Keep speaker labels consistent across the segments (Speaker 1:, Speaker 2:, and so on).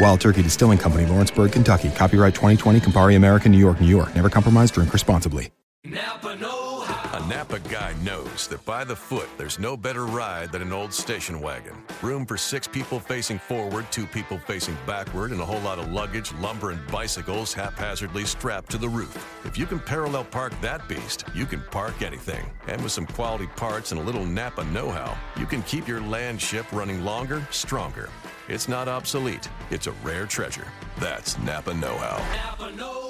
Speaker 1: Wild Turkey Distilling Company, Lawrenceburg, Kentucky. Copyright 2020, Campari American, New York, New York. Never compromise, drink responsibly.
Speaker 2: Napa know how. A Napa guy knows that by the foot, there's no better ride than an old station wagon. Room for six people facing forward, two people facing backward, and a whole lot of luggage, lumber, and bicycles haphazardly strapped to the roof. If you can parallel park that beast, you can park anything. And with some quality parts and a little Napa know how, you can keep your land ship running longer, stronger. It's not obsolete, it's a rare treasure. That's Napa Know How.
Speaker 3: Napa know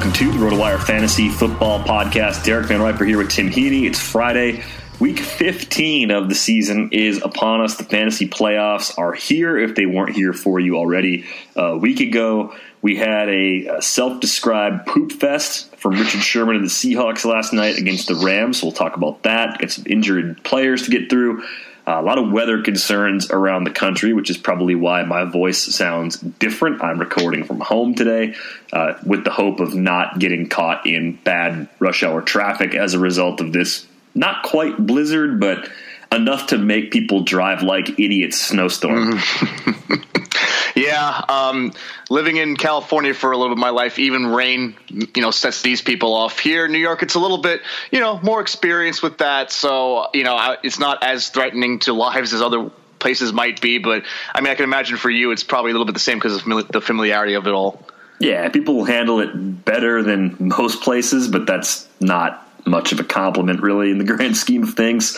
Speaker 4: Welcome to the RotoWire Fantasy Football Podcast. Derek Van Riper here with Tim Heaney. It's Friday. Week 15 of the season is upon us. The fantasy playoffs are here if they weren't here for you already. A week ago, we had a uh, self described poop fest from Richard Sherman and the Seahawks last night against the Rams. We'll talk about that. Get some injured players to get through. Uh, a lot of weather concerns around the country, which is probably why my voice sounds different. I'm recording from home today uh, with the hope of not getting caught in bad rush hour traffic as a result of this not quite blizzard, but enough to make people drive like idiots snowstorm.
Speaker 5: Yeah, um, living in California for a little bit of my life, even rain, you know, sets these people off. Here in New York, it's a little bit, you know, more experience with that. So, you know, it's not as threatening to lives as other places might be. But I mean, I can imagine for you, it's probably a little bit the same because of the familiarity of it all.
Speaker 4: Yeah, people handle it better than most places, but that's not much of a compliment, really, in the grand scheme of things.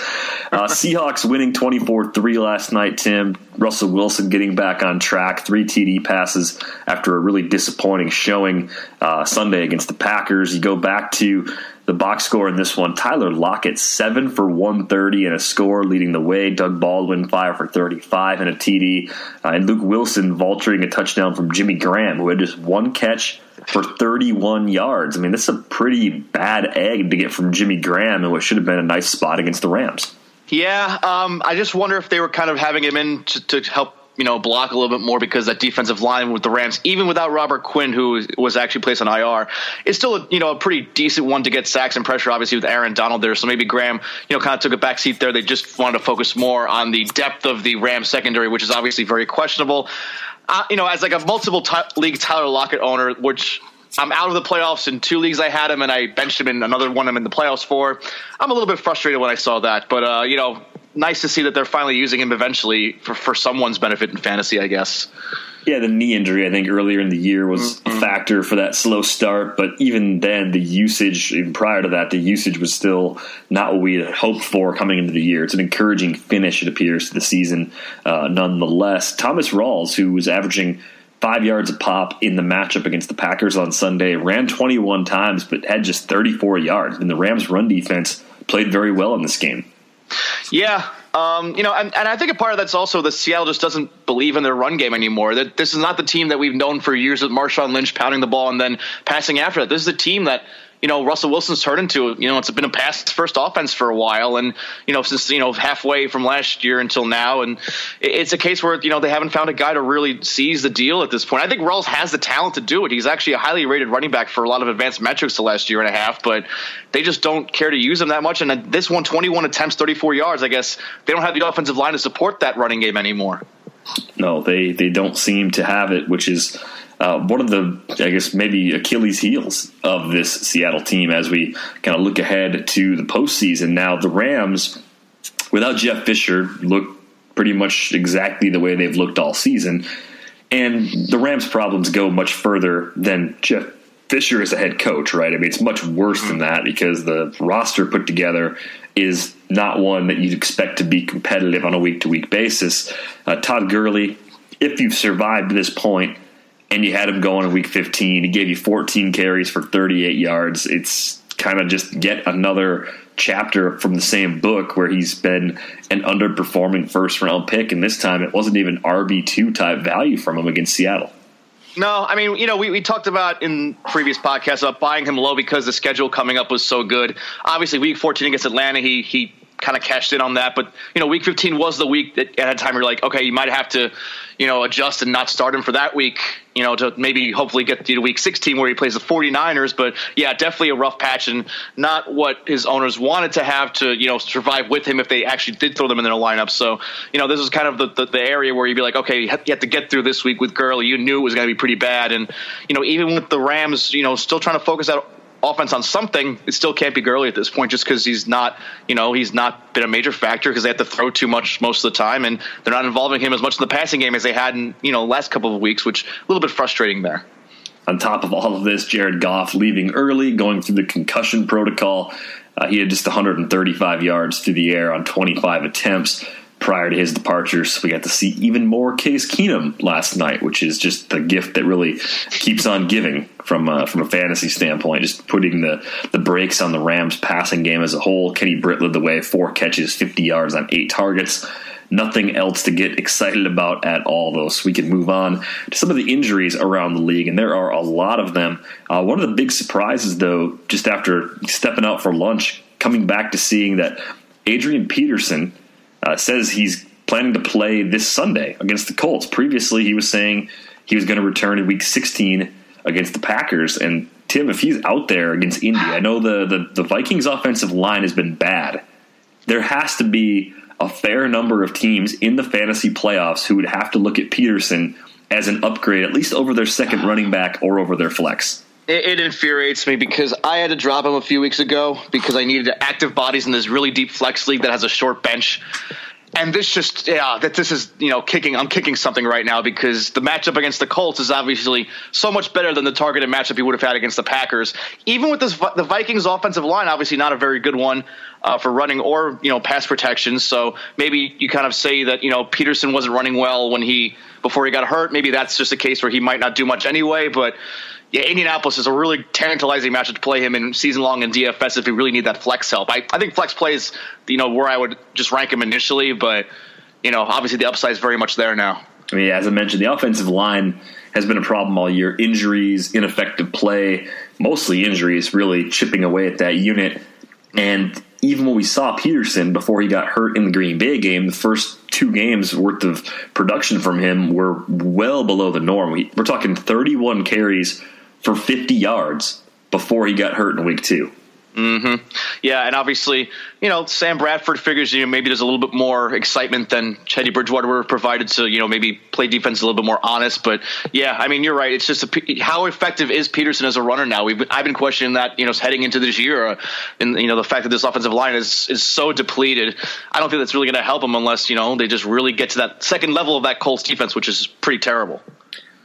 Speaker 4: Uh, Seahawks winning 24 3 last night, Tim. Russell Wilson getting back on track, three TD passes after a really disappointing showing uh, Sunday against the Packers. You go back to the box score in this one Tyler Lockett, 7 for 130 and a score leading the way. Doug Baldwin, 5 for 35 and a TD. Uh, and Luke Wilson vulturing a touchdown from Jimmy Graham, who had just one catch for 31 yards. I mean, this is a pretty bad egg to get from Jimmy Graham and what should have been a nice spot against the Rams.
Speaker 5: Yeah, um, I just wonder if they were kind of having him in to, to help you know, block a little bit more because that defensive line with the Rams, even without Robert Quinn, who was actually placed on IR, is still a, you know a pretty decent one to get sacks and pressure. Obviously with Aaron Donald there, so maybe Graham, you know, kind of took a back seat there. They just wanted to focus more on the depth of the Rams secondary, which is obviously very questionable. Uh, you know, as like a multiple t- league Tyler Lockett owner, which I'm out of the playoffs in two leagues I had him, and I benched him in another one I'm in the playoffs for. I'm a little bit frustrated when I saw that, but uh, you know, nice to see that they're finally using him eventually for, for someone's benefit in fantasy, I guess.
Speaker 4: Yeah, the knee injury I think earlier in the year was mm-hmm. a factor for that slow start, but even then, the usage, even prior to that, the usage was still not what we had hoped for coming into the year. It's an encouraging finish, it appears, to the season, uh, nonetheless. Thomas Rawls, who was averaging five yards a pop in the matchup against the Packers on Sunday, ran 21 times, but had just 34 yards. And the Rams' run defense played very well in this game.
Speaker 5: Yeah, um, you know, and, and I think a part of that's also that Seattle just doesn't believe in their run game anymore. That this is not the team that we've known for years with Marshawn Lynch pounding the ball and then passing after that. This is a team that you know Russell Wilson's turned into you know it's been a pass first offense for a while, and you know since you know halfway from last year until now, and it's a case where you know they haven't found a guy to really seize the deal at this point. I think Rawls has the talent to do it. He's actually a highly rated running back for a lot of advanced metrics the last year and a half, but they just don't care to use him that much. And this one, 21 attempts, 34 yards. I guess they don't have the offensive line to support that running game anymore.
Speaker 4: No, they they don't seem to have it, which is uh, one of the, I guess, maybe Achilles' heels of this Seattle team as we kind of look ahead to the postseason. Now, the Rams, without Jeff Fisher, look pretty much exactly the way they've looked all season. And the Rams' problems go much further than Jeff Fisher as a head coach, right? I mean, it's much worse than that because the roster put together is not one that you'd expect to be competitive on a week to week basis. Uh, Todd Gurley, if you've survived to this point, and you had him going in week 15. He gave you 14 carries for 38 yards. It's kind of just yet another chapter from the same book where he's been an underperforming first round pick, and this time it wasn't even RB2 type value from him against Seattle.
Speaker 5: No, I mean, you know, we, we talked about in previous podcasts about buying him low because the schedule coming up was so good. Obviously, week 14 against Atlanta, he he kind of cashed in on that. But you know, week 15 was the week that at a time you're like, okay, you might have to, you know, adjust and not start him for that week. You know, to maybe hopefully get to week 16 where he plays the 49ers. But yeah, definitely a rough patch and not what his owners wanted to have to you know survive with him if they actually did throw them in their lineup. So you know, this is kind of the, the, the area where you'd be like, okay, you have, to get through this week with Gurley. You knew it was going to be pretty bad, and you know, even with the Rams, you know, still trying to focus out offense on something, it still can't be Gurley at this point just because he's not, you know, he's not been a major factor because they have to throw too much most of the time and they're not involving him as much in the passing game as they had in, you know, last couple of weeks, which a little bit frustrating there.
Speaker 4: On top of all of this, Jared Goff leaving early, going through the concussion protocol. Uh, he had just 135 yards through the air on 25 attempts prior to his departures. We got to see even more Case Keenum last night, which is just the gift that really keeps on giving from uh, from a fantasy standpoint. Just putting the the brakes on the Rams' passing game as a whole. Kenny Britt led the way, four catches, 50 yards on eight targets. Nothing else to get excited about at all, though. So we can move on to some of the injuries around the league, and there are a lot of them. Uh, one of the big surprises, though, just after stepping out for lunch, coming back to seeing that Adrian Peterson uh, says he's planning to play this Sunday against the Colts. Previously, he was saying he was going to return in Week 16 against the Packers. And Tim, if he's out there against Indy, I know the, the, the Vikings' offensive line has been bad. There has to be a fair number of teams in the fantasy playoffs who would have to look at Peterson as an upgrade, at least over their second running back or over their flex.
Speaker 5: It, it, infuriates me because I had to drop him a few weeks ago because I needed active bodies in this really deep flex league that has a short bench. And this just, yeah, that this is, you know, kicking, I'm kicking something right now because the matchup against the Colts is obviously so much better than the targeted matchup he would have had against the Packers. Even with this, the Vikings offensive line, obviously not a very good one uh, for running or, you know, pass protection. So maybe you kind of say that, you know, Peterson wasn't running well when he, before he got hurt. Maybe that's just a case where he might not do much anyway, but, yeah, Indianapolis is a really tantalizing matchup to play him in season long and DFS if you really need that flex help. I, I think flex plays, you know, where I would just rank him initially, but you know, obviously the upside is very much there now.
Speaker 4: I mean, as I mentioned, the offensive line has been a problem all year. Injuries, ineffective play, mostly injuries, really chipping away at that unit. And even when we saw Peterson before he got hurt in the Green Bay game, the first two games worth of production from him were well below the norm. We, we're talking 31 carries for 50 yards before he got hurt in week two.
Speaker 5: Mm-hmm. Yeah, and obviously, you know, Sam Bradford figures you know maybe there's a little bit more excitement than Teddy Bridgewater provided to you know maybe play defense a little bit more honest. But yeah, I mean you're right. It's just a, how effective is Peterson as a runner now? We've I've been questioning that you know heading into this year, uh, and you know the fact that this offensive line is is so depleted. I don't think that's really going to help them unless you know they just really get to that second level of that Colts defense, which is pretty terrible.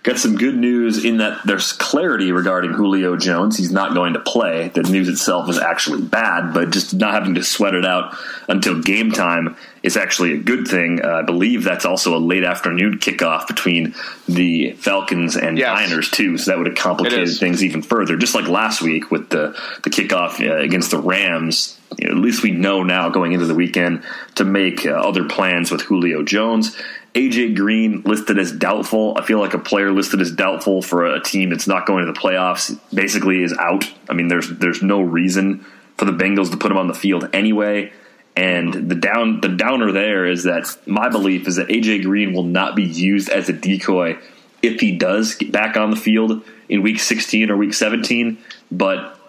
Speaker 4: Got some good news in that there's clarity regarding Julio Jones. He's not going to play. The news itself is actually bad, but just not having to sweat it out until game time is actually a good thing. Uh, I believe that's also a late afternoon kickoff between the Falcons and yes. Niners too, so that would have complicated things even further. Just like last week with the the kickoff uh, against the Rams. You know, at least we know now going into the weekend to make uh, other plans with Julio Jones. AJ Green listed as doubtful. I feel like a player listed as doubtful for a team that's not going to the playoffs basically is out. I mean, there's there's no reason for the Bengals to put him on the field anyway. And the down the downer there is that my belief is that AJ Green will not be used as a decoy if he does get back on the field in week 16 or week 17, but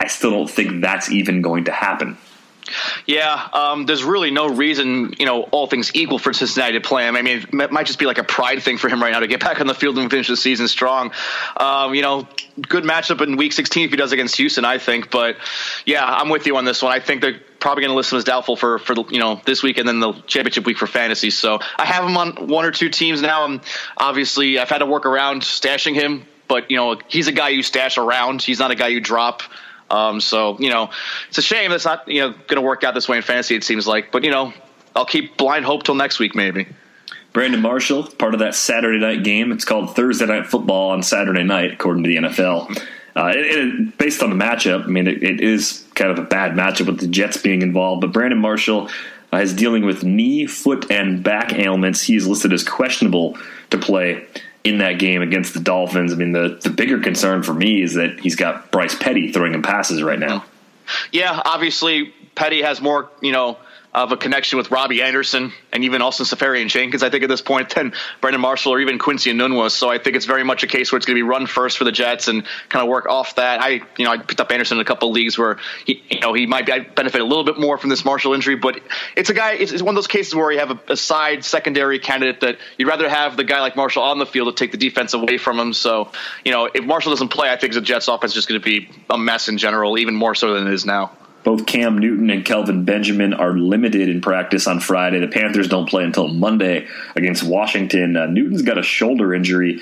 Speaker 4: I still don't think that's even going to happen.
Speaker 5: Yeah, um, there's really no reason, you know, all things equal for Cincinnati to play him. I mean, it might just be like a pride thing for him right now to get back on the field and finish the season strong. Um, you know, good matchup in Week 16 if he does against Houston, I think. But yeah, I'm with you on this one. I think they're probably going to list him as doubtful for for you know this week and then the championship week for fantasy. So I have him on one or two teams now. I'm obviously I've had to work around stashing him, but you know he's a guy you stash around. He's not a guy you drop. Um, so you know, it's a shame that's not you know going to work out this way in fantasy. It seems like, but you know, I'll keep blind hope till next week maybe.
Speaker 4: Brandon Marshall, part of that Saturday night game. It's called Thursday Night Football on Saturday night, according to the NFL. Uh, it, it, based on the matchup, I mean, it, it is kind of a bad matchup with the Jets being involved. But Brandon Marshall uh, is dealing with knee, foot, and back ailments. He is listed as questionable to play in that game against the Dolphins. I mean, the, the bigger concern for me is that he's got Bryce Petty throwing him passes right now.
Speaker 5: Yeah, obviously Petty has more, you know, of a connection with Robbie Anderson and even Austin Seferian-Jenkins, I think, at this point, than Brandon Marshall or even Quincy Enunwa. So I think it's very much a case where it's going to be run first for the Jets and kind of work off that. I, you know, I picked up Anderson in a couple of leagues where he, you know, he might benefit a little bit more from this Marshall injury, but it's a guy. It's, it's one of those cases where you have a, a, side secondary candidate that you'd rather have the guy like Marshall on the field to take the defense away from him. So you know, if Marshall doesn't play, I think the Jets' offense is just going to be a mess in general, even more so than it is now.
Speaker 4: Both Cam Newton and Kelvin Benjamin are limited in practice on Friday. The Panthers don't play until Monday against Washington. Uh, Newton's got a shoulder injury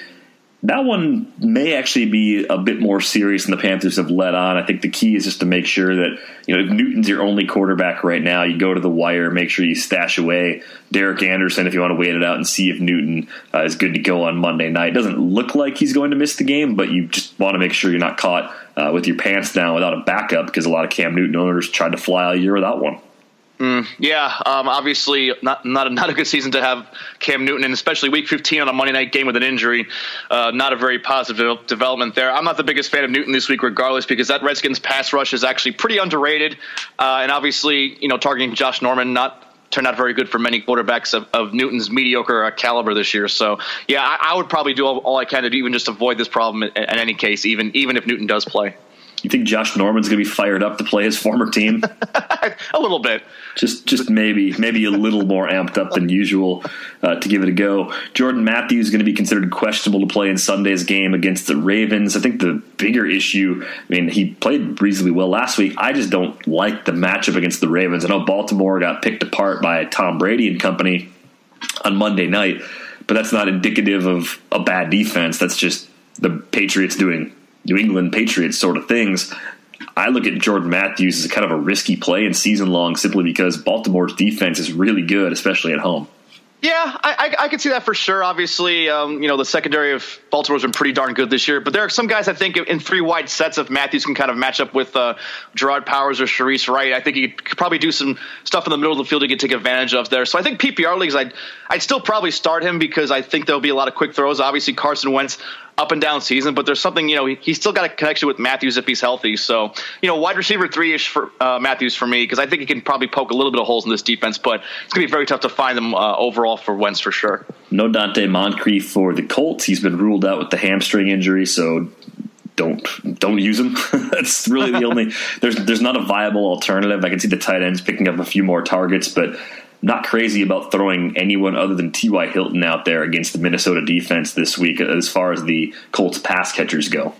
Speaker 4: that one may actually be a bit more serious than the Panthers have let on. I think the key is just to make sure that you know if Newton's your only quarterback right now, you go to the wire, make sure you stash away Derek Anderson if you want to wait it out and see if Newton uh, is good to go on Monday night. It doesn't look like he's going to miss the game, but you just want to make sure you're not caught uh, with your pants down without a backup because a lot of Cam Newton owners tried to fly all year without one.
Speaker 5: Mm, yeah, um, obviously not not a, not a good season to have Cam Newton, and especially Week 15 on a Monday night game with an injury. Uh, not a very positive development there. I'm not the biggest fan of Newton this week, regardless, because that Redskins pass rush is actually pretty underrated, uh, and obviously, you know, targeting Josh Norman not turned out very good for many quarterbacks of, of Newton's mediocre uh, caliber this year. So, yeah, I, I would probably do all, all, I can to even just avoid this problem in, in any case, even even if Newton does play.
Speaker 4: You think Josh Norman's going to be fired up to play his former team?
Speaker 5: a little bit.
Speaker 4: Just, just maybe, maybe a little more amped up than usual uh, to give it a go. Jordan Matthews is going to be considered questionable to play in Sunday's game against the Ravens. I think the bigger issue. I mean, he played reasonably well last week. I just don't like the matchup against the Ravens. I know Baltimore got picked apart by Tom Brady and company on Monday night, but that's not indicative of a bad defense. That's just the Patriots doing New England Patriots sort of things. I look at Jordan Matthews as kind of a risky play in season long simply because Baltimore's defense is really good, especially at home.
Speaker 5: Yeah, I, I, I, can see that for sure. Obviously, um, you know the secondary of Baltimore's been pretty darn good this year, but there are some guys I think in three wide sets of Matthews can kind of match up with uh, Jerraud Powers or Shareece Wright. I think he could probably do some stuff in the middle of the field he could take advantage of there. So I think PPR leagues, I'd I'd still probably start him because I think there'll be a lot of quick throws. Obviously, Carson Wentz up and down season, but there's something, you know, he, he's still got a connection with Matthews if he's healthy. So, you know, wide receiver three ish for uh, Matthews for me because I think he can probably poke a little bit of holes in this defense, but it's going to be very tough to find them uh, overall for Wentz for sure.
Speaker 4: No Donte Moncrief for the Colts. He's been ruled out with the hamstring injury, so don't don't use him. That's really the only. There's there's not a viable alternative. I can see the tight ends picking up a few more targets, but not crazy about throwing anyone other than T.Y. Hilton out there against the Minnesota defense this week as far as the Colts pass catchers go.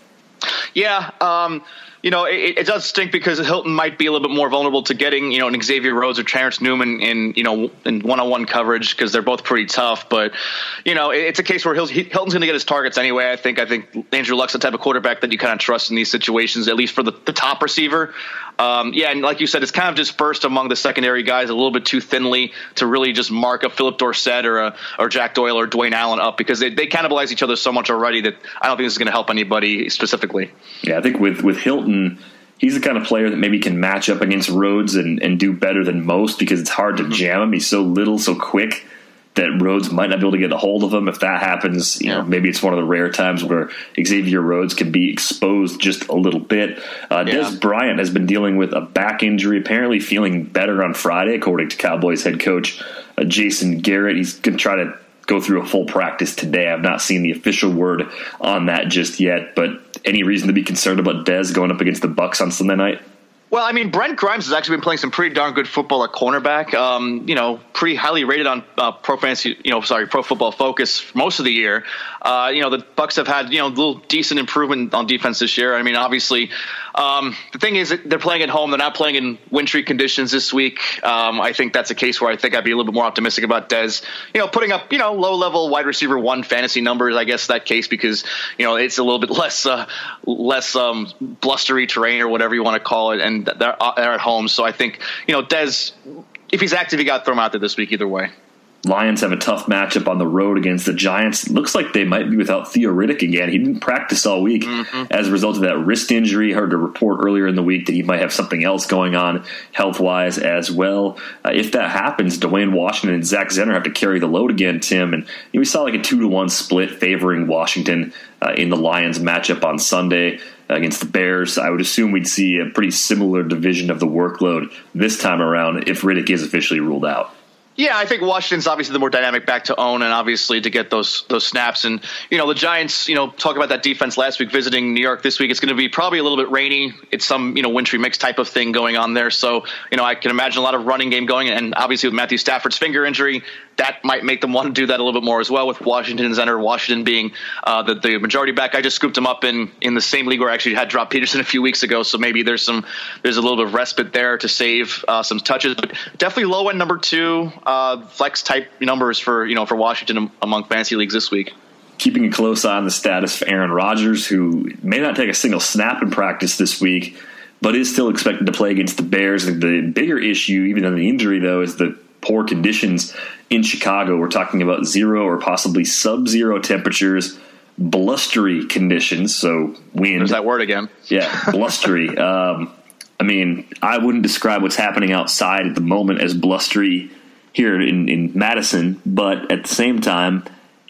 Speaker 5: Yeah. Um, you know, it, it, does stink because Hilton might be a little bit more vulnerable to getting, you know, an Xavier Rhodes or Terrence Newman in, you know, in one-on-one coverage because they're both pretty tough. But, you know, it, it's a case where Hilton's going to get his targets anyway. I think. I think Andrew Luck's the type of quarterback that you kind of trust in these situations, at least for the, the top receiver. Um, yeah, and like you said, it's kind of dispersed among the secondary guys a little bit too thinly to really just mark a Philip Dorsett or a, or Jack Doyle or Dwayne Allen up because they, they cannibalize each other so much already that I don't think this is going to help anybody specifically.
Speaker 4: Yeah, I think with with Hilton he's the kind of player that maybe can match up against Rhodes and, and do better than most because it's hard to mm-hmm. jam him. He's so little, so quick that Rhodes might not be able to get a hold of him. If that happens, you know, maybe it's one of the rare times where Xavier Rhodes can be exposed just a little bit. Uh, yeah. Dez Bryant has been dealing with a back injury, apparently feeling better on Friday, according to Cowboys head coach uh, Jason Garrett. He's going to try to go through a full practice today. I've not seen the official word on that just yet, but any reason to be concerned about Dez going up against the Bucks on Sunday night?
Speaker 5: Well, I mean, Brent Grimes has actually been playing some pretty darn good football at cornerback. Um, you know, pretty highly rated on uh, Pro Fantasy, you know, sorry, Pro Football Focus most of the year. Uh, you know, the Bucks have had you know a little decent improvement on defense this year. I mean, obviously, um, the thing is they're playing at home. They're not playing in wintry conditions this week. Um, I think that's a case where I think I'd be a little bit more optimistic about Dez. You know, putting up you know low level wide receiver one fantasy numbers. I guess that case because you know it's a little bit less uh, less um, blustery terrain or whatever you want to call it, and they're, uh, they're at home. So I think you know Dez, if he's active, he got thrown out there this week either way.
Speaker 4: Lions have a tough matchup on the road against the Giants. Looks like they might be without Theo Riddick again. He didn't practice all week mm-hmm. as a result of that wrist injury. Heard a report earlier in the week that he might have something else going on health wise as well. Uh, if that happens, Dwayne Washington and Zach Zenner have to carry the load again, Tim. And you know, we saw like a two to one split favoring Washington uh, in the Lions matchup on Sunday against the Bears. I would assume we'd see a pretty similar division of the workload this time around if Riddick is officially ruled out.
Speaker 5: Yeah, I think Washington's obviously the more dynamic back to own, and obviously to get those those snaps. And you know, the Giants, you know, talk about that defense last week visiting New York this week. It's going to be probably a little bit rainy. It's some you know wintry mix type of thing going on there. So you know, I can imagine a lot of running game going. And obviously with Matthew Stafford's finger injury, that might make them want to do that a little bit more as well. With Washington's center, Washington being uh, the the majority back. I just scooped him up in in the same league where I actually had dropped Peterson a few weeks ago. So maybe there's some there's a little bit of respite there to save uh, some touches. But definitely low end number two uh, flex type numbers for you know for Washington among fantasy leagues this week.
Speaker 4: Keeping a close eye on the status of Aaron Rodgers, who may not take a single snap in practice this week, but is still expected to play against the Bears. The bigger issue, even than the injury, though, is the poor conditions in Chicago. We're talking about zero or possibly sub-zero temperatures, blustery conditions. So wind.
Speaker 5: There's that word again.
Speaker 4: Yeah, blustery. um, I mean, I wouldn't describe what's happening outside at the moment as blustery here in, in Madison, but at the same time,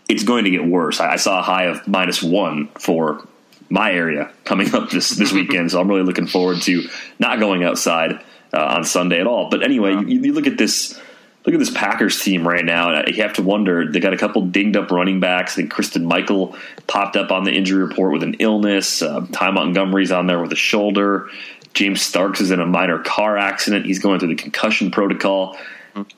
Speaker 4: it's going to get worse. I, I saw a high of minus one for my area coming up this this weekend, so I'm really looking forward to not going outside uh, on Sunday at all. But anyway, you, you, look at this. Look at this Packers team right now, and you have to wonder. They got a couple dinged up running backs. I think Christine Michael popped up on the injury report with an illness. Uh, Ty Montgomery's on there with a shoulder. James Starks is in a minor car accident. He's going through the concussion protocol.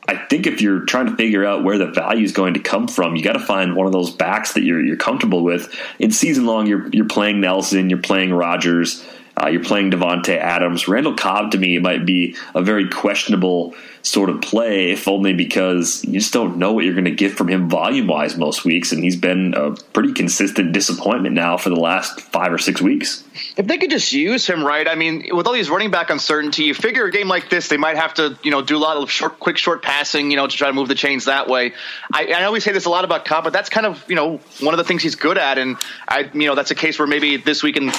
Speaker 4: I think if you're trying to figure out where the value is going to come from, you got to find one of those backs that you're you're comfortable with. In season long, you're you're playing Nelson, you're playing Rodgers, uh, you're playing Davante Adams. Randall Cobb to me might be a very questionable sort of play, if only because you just don't know what you're going to get from him volume wise most weeks, and he's been a pretty consistent disappointment now for the last five or six weeks.
Speaker 5: If they could just use him right, I mean, with all these running back uncertainty, you figure a game like this, they might have to, you know, do a lot of short, quick, short passing, you know, to try to move the chains that way. I, I always say this a lot about Cobb, but that's kind of, you know, one of the things he's good at, and I, you know, that's a case where maybe this week in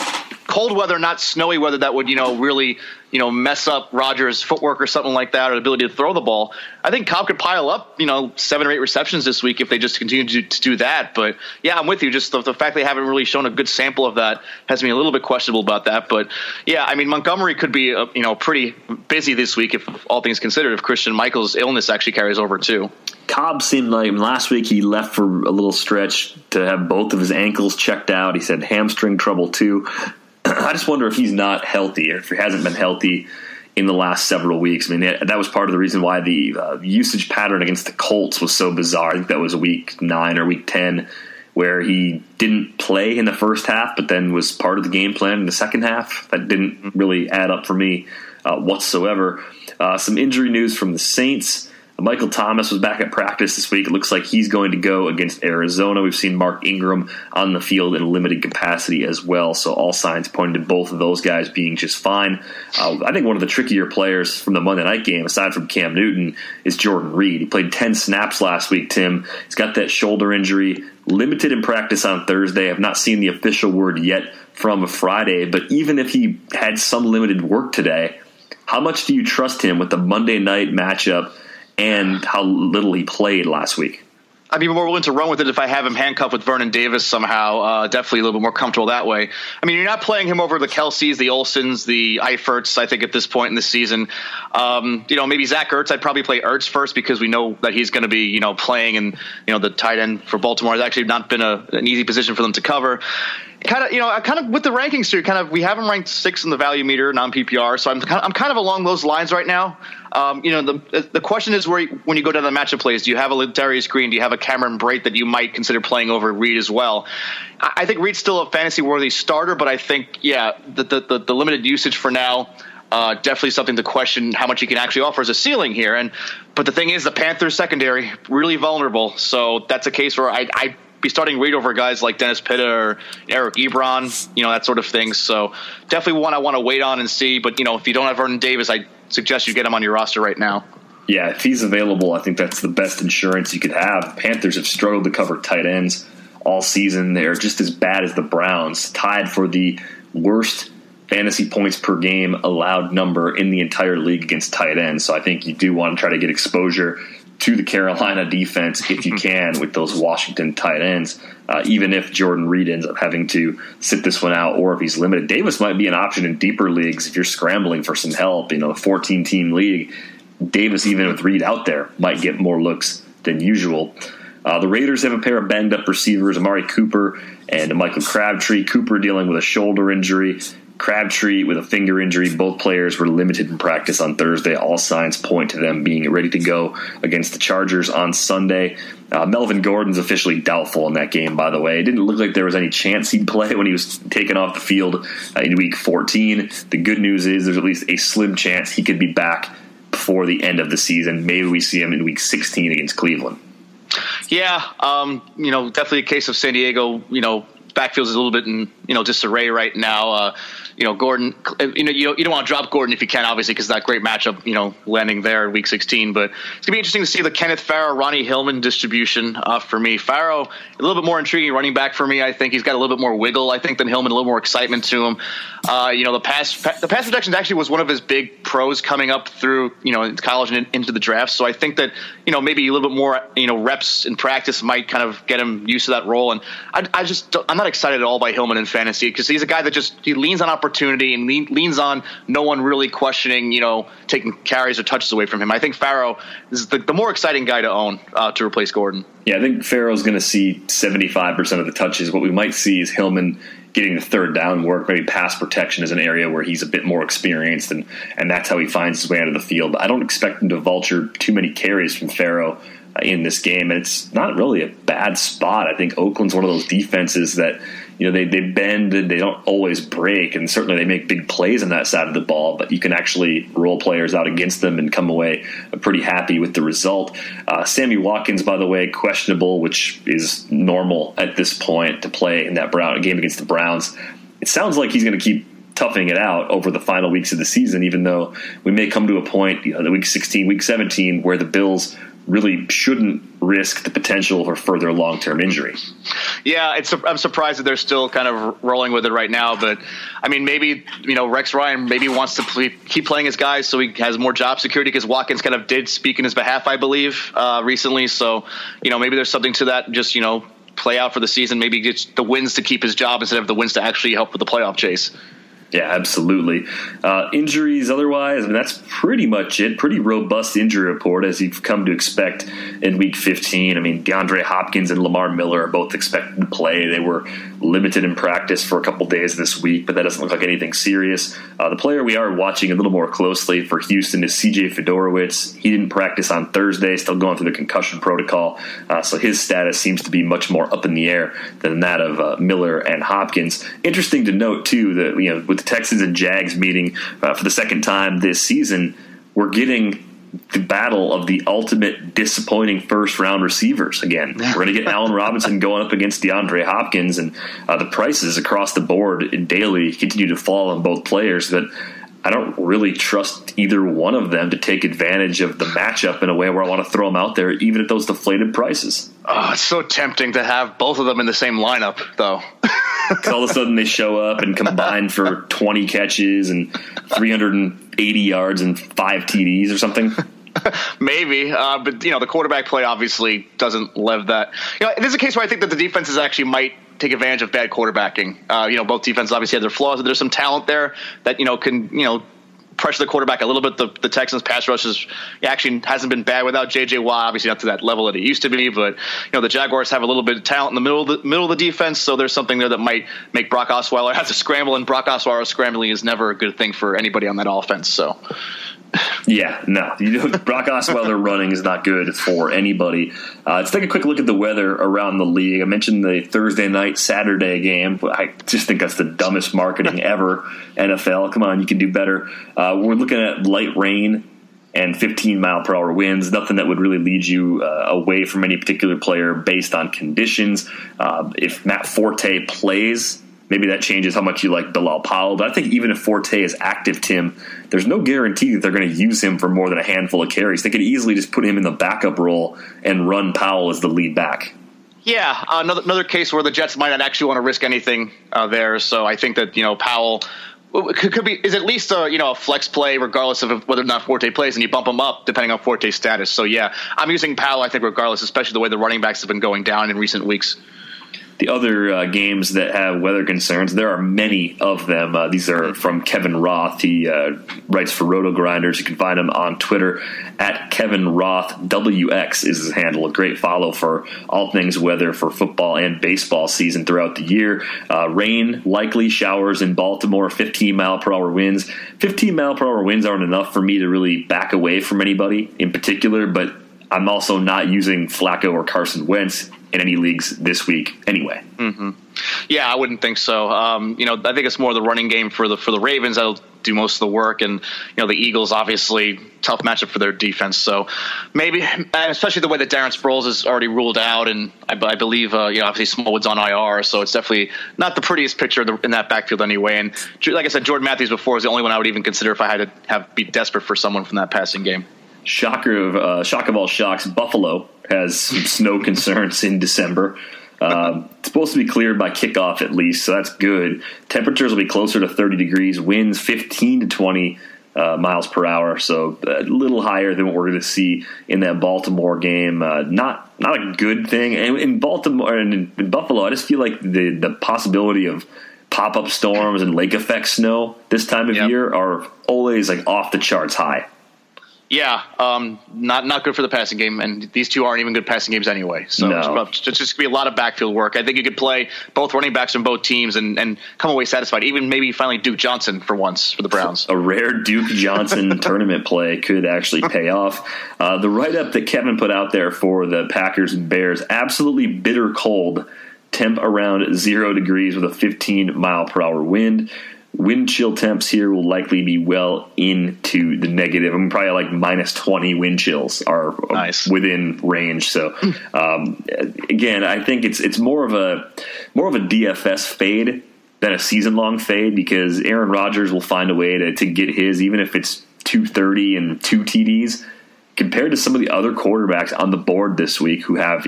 Speaker 5: cold weather, not snowy weather that would you know really you know mess up Rodgers' footwork or something like that, or the ability to throw the ball. I think Cobb could pile up you know seven or eight receptions this week if they just continue to, to do that. But yeah, I'm with you. Just the, the, fact they haven't really shown a good sample of that has me a little bit questionable about that. But yeah, I mean Montgomery could be uh, you know pretty busy this week if all things considered. If Christian Michael's illness actually carries over too.
Speaker 4: Cobb seemed like last week he left for a little stretch to have both of his ankles checked out. He said hamstring trouble too. I just wonder if he's not healthy or if he hasn't been healthy in the last several weeks. I mean, that was part of the reason why the uh, usage pattern against the Colts was so bizarre. I think that was week nine or week 10 where he didn't play in the first half, but then was part of the game plan in the second half. That didn't really add up for me uh, whatsoever. Uh, some injury news from the Saints. Michael Thomas was back at practice this week. It looks like he's going to go against Arizona. We've seen Mark Ingram on the field in a limited capacity as well. So all signs pointing to both of those guys being just fine. Uh, I think one of the trickier players from the Monday night game, aside from Cam Newton, is Jordan Reed. He played 10 snaps last week, Tim. He's got that shoulder injury, limited in practice on Thursday. I've not seen the official word yet from Friday, but even if he had some limited work today, how much do you trust him with the Monday night matchup? And how little he played last week.
Speaker 5: I'd be more willing to run with it if I have him handcuffed with Vernon Davis somehow. Uh, definitely a little bit more comfortable that way. I mean, you're not playing him over the Kelces, the Olsens, the Eiferts. I think at this point in the season, um, you know, maybe Zach Ertz. I'd probably play Ertz first because we know that he's going to be, you know, playing, and you know, the tight end for Baltimore has actually not been a, an easy position for them to cover kind of, you know, kind of with the rankings too. Kind of, we have him ranked six in the value meter, non PPR. So I'm kind of, I'm kind of along those lines right now. Um, you know, the the question is where when you go down the matchup plays, do you have a Darius Green? Do you have a Cameron Brate that you might consider playing over Reed as well? I think Reed's still a fantasy worthy starter, but I think yeah, the the, the, the limited usage for now. Uh, definitely something to question how much he can actually offer as a ceiling here. And but the thing is, the Panthers secondary really vulnerable. So that's a case where I, I be starting Reed over guys like Dennis Pitta or Eric Ebron, you know, that sort of thing. So definitely one I want to wait on and see. But, you know, if you don't have Vernon Davis, I suggest you get him on your roster right now.
Speaker 4: Yeah, if he's available, I think that's the best insurance you could have. Panthers have struggled to cover tight ends all season. They're just as bad as the Browns, tied for the worst fantasy points per game allowed number in the entire league against tight ends. So I think you do want to try to get exposure to the Carolina defense if you can with those Washington tight ends, uh, even if Jordan Reed ends up having to sit this one out or if he's limited. Davis might be an option in deeper leagues if you're scrambling for some help. You know, a 14 team league, Davis, even with Reed out there, might get more looks than usual. Uh, the Raiders have a pair of banged up receivers, Amari Cooper and Michael Crabtree. Cooper dealing with a shoulder injury. Crabtree with a finger injury. Both players were limited in practice on Thursday. All signs point to them being ready to go against the Chargers on Sunday. Uh, Melvin Gordon's officially doubtful in that game, by the way. It didn't look like there was any chance he'd play when he was taken off the field uh, in week 14. The good news is there's at least a slim chance he could be back before the end of the season. Maybe we see him in week 16 against Cleveland.
Speaker 5: Yeah, um, you know, definitely a case of San Diego, you know, backfield is a little bit in you know disarray right now. Uh, you know, Gordon, you know, you, you don't want to drop Gordon if you can, obviously, because that great matchup, you know, landing there in week 16. But it's going to be interesting to see the Kenneth Farrow, Ronnie Hillman distribution uh, for me. Farrow, a little bit more intriguing running back for me. I think he's got a little bit more wiggle, I think, than Hillman, a little more excitement to him. Uh, you know, the pass, the pass protection actually was one of his big pros coming up through, you know, college and into the draft. So I think that, you know, maybe a little bit more, you know, reps in practice might kind of get him used to that role. And I, I just, I'm not excited at all by Hillman in fantasy because he's a guy that just, he leans on opportunity and lean, leans on no one really questioning, you know, taking carries or touches away from him. I think Farrow is the, the more exciting guy to own uh, to replace Gordon.
Speaker 4: Yeah, I think Farrow's going to see 75% of the touches. What we might see is Hillman getting the third down work, maybe pass protection is an area where he's a bit more experienced, and, and that's how he finds his way out of the field. I don't expect him to vulture too many carries from Farrow uh, in this game, and it's not really a bad spot. I think Oakland's one of those defenses that – you know they they bend and they don't always break, and certainly they make big plays on that side of the ball. But you can actually roll players out against them and come away pretty happy with the result. Uh, Sammy Watkins, by the way, questionable, which is normal at this point to play in that Brown game against the Browns. It sounds like he's going to keep toughing it out over the final weeks of the season, even though we may come to a point, you know, the week 16, week 17, where the Bills really shouldn't risk the potential for further long term injury.
Speaker 5: Yeah, I'm surprised that they're still kind of rolling with it right now. But I mean, maybe you know Rex Ryan maybe wants to play, keep playing his guys so he has more job security because Watkins kind of did speak in his behalf, I believe, uh, recently. So you know maybe there's something to that. Just you know play out for the season, maybe get the wins to keep his job instead of the wins to actually help with the playoff chase.
Speaker 4: Yeah, absolutely. Uh, injuries, otherwise, I mean, that's pretty much it. Pretty robust injury report, as you've come to expect in Week 15. I mean, DeAndre Hopkins and Lamar Miller are both expected to play. They were limited in practice for a couple days this week, but that doesn't look like anything serious. Uh, the player we are watching a little more closely for Houston is CJ Fiedorowicz. He didn't practice on Thursday, still going through the concussion protocol, uh, so his status seems to be much more up in the air than that of uh, Miller and Hopkins. Interesting to note too that you know with the Texans and Jags meeting uh, for the second time this season, we're getting the battle of the ultimate disappointing first round receivers again. We're going to get Allen Robinson going up against DeAndre Hopkins, and uh, the prices across the board daily continue to fall on both players. But I don't really trust either one of them to take advantage of the matchup in a way where I want to throw them out there, even at those deflated prices.
Speaker 5: Oh, it's so tempting to have both of them in the same lineup, though.
Speaker 4: Because all of a sudden they show up and combine for 20 catches and 380 yards and five TDs or something.
Speaker 5: Maybe, uh, but you know the quarterback play obviously doesn't live that. You know, this is a case where I think that the defenses actually might take advantage of bad quarterbacking. Uh, you know, both defenses obviously have their flaws, there's some talent there that you know can you know pressure the quarterback a little bit. The, the Texans pass rush is actually hasn't been bad without J.J. Watt. Obviously not to that level that it used to be, but you know the Jaguars have a little bit of talent in the middle of the middle of the defense, so there's something there that might make Brock Osweiler have to scramble, and Brock Osweiler scrambling is never a good thing for anybody on that offense. So.
Speaker 4: Yeah, no. You know, Brock Osweiler running is not good for anybody. Uh, let's take a quick look at the weather around the league. I mentioned the Thursday night, Saturday game. I just think that's the dumbest marketing ever. NFL, come on, you can do better. Uh, we're looking at light rain and 15 mile per hour winds. Nothing that would really lead you uh, away from any particular player based on conditions. Uh, if Matt Forte plays, maybe that changes how much you like Bilal Powell. But I think even if Forte is active, Tim, there's no guarantee that they're going to use him for more than a handful of carries. They could easily just put him in the backup role and run Powell as the lead back.
Speaker 5: Yeah, uh, another, another case where the Jets might not actually want to risk anything uh, there. So I think that you know Powell could, could, be is at least a you know a flex play regardless of whether or not Forte plays, and you bump him up depending on Forte's status. So yeah, I'm using Powell. I think regardless, especially the way the running backs have been going down in recent weeks
Speaker 4: the other uh, games that have weather concerns, there are many of them. Uh, these are from Kevin Roth. He uh, writes for Roto Grinders. You can find him on Twitter at Kevin Roth WX is his handle. A great follow for all things weather for football and baseball season throughout the year. Uh, rain, likely showers in Baltimore, 15 mile per hour winds. 15 mile per hour winds aren't enough for me to really back away from anybody in particular, but I'm also not using Flacco or Carson Wentz in any leagues this week anyway.
Speaker 5: Mm-hmm. Yeah, I wouldn't think so. Um, you know, I think it's more the running game for the for the Ravens that'll do most of the work, and you know the Eagles obviously tough matchup for their defense. So maybe, especially the way that Darren Sproles is already ruled out, and I, I believe uh, you know obviously Smallwood's on IR, so it's definitely not the prettiest picture in that backfield anyway. And like I said, Jordan Matthews before is the only one I would even consider if I had to have be desperate for someone from that passing game.
Speaker 4: Shocker of uh, shock of all shocks, Buffalo has some snow concerns in December. Um, it's supposed to be cleared by kickoff at least, so that's good. Temperatures will be closer to 30 degrees, winds 15 to 20 uh, miles per hour, so a little higher than what we're going to see in that Baltimore game. Uh, not not a good thing. And in Baltimore and in, in Buffalo, I just feel like the the possibility of pop up storms and lake effect snow this time of yep. year are always like off the charts high.
Speaker 5: Yeah, um, not not good for the passing game, and these two aren't even good passing games anyway. So no. it's, it's just gonna be a lot of backfield work. I think you could play both running backs from both teams and, and come away satisfied. Even maybe finally Duke Johnson for once for the Browns.
Speaker 4: A rare Duke Johnson tournament play could actually pay off. Uh, the write up that Kevin put out there for the Packers and Bears absolutely bitter cold. Temp around zero degrees with a 15 mile per hour wind wind chill temps here will likely be well into the negative. I'm probably like minus 20 wind chills are nice. within range. So um, again, I think it's it's more of a more of a DFS fade than a season long fade because Aaron Rodgers will find a way to, to get his even if it's 230 and two TDs. compared to some of the other quarterbacks on the board this week who have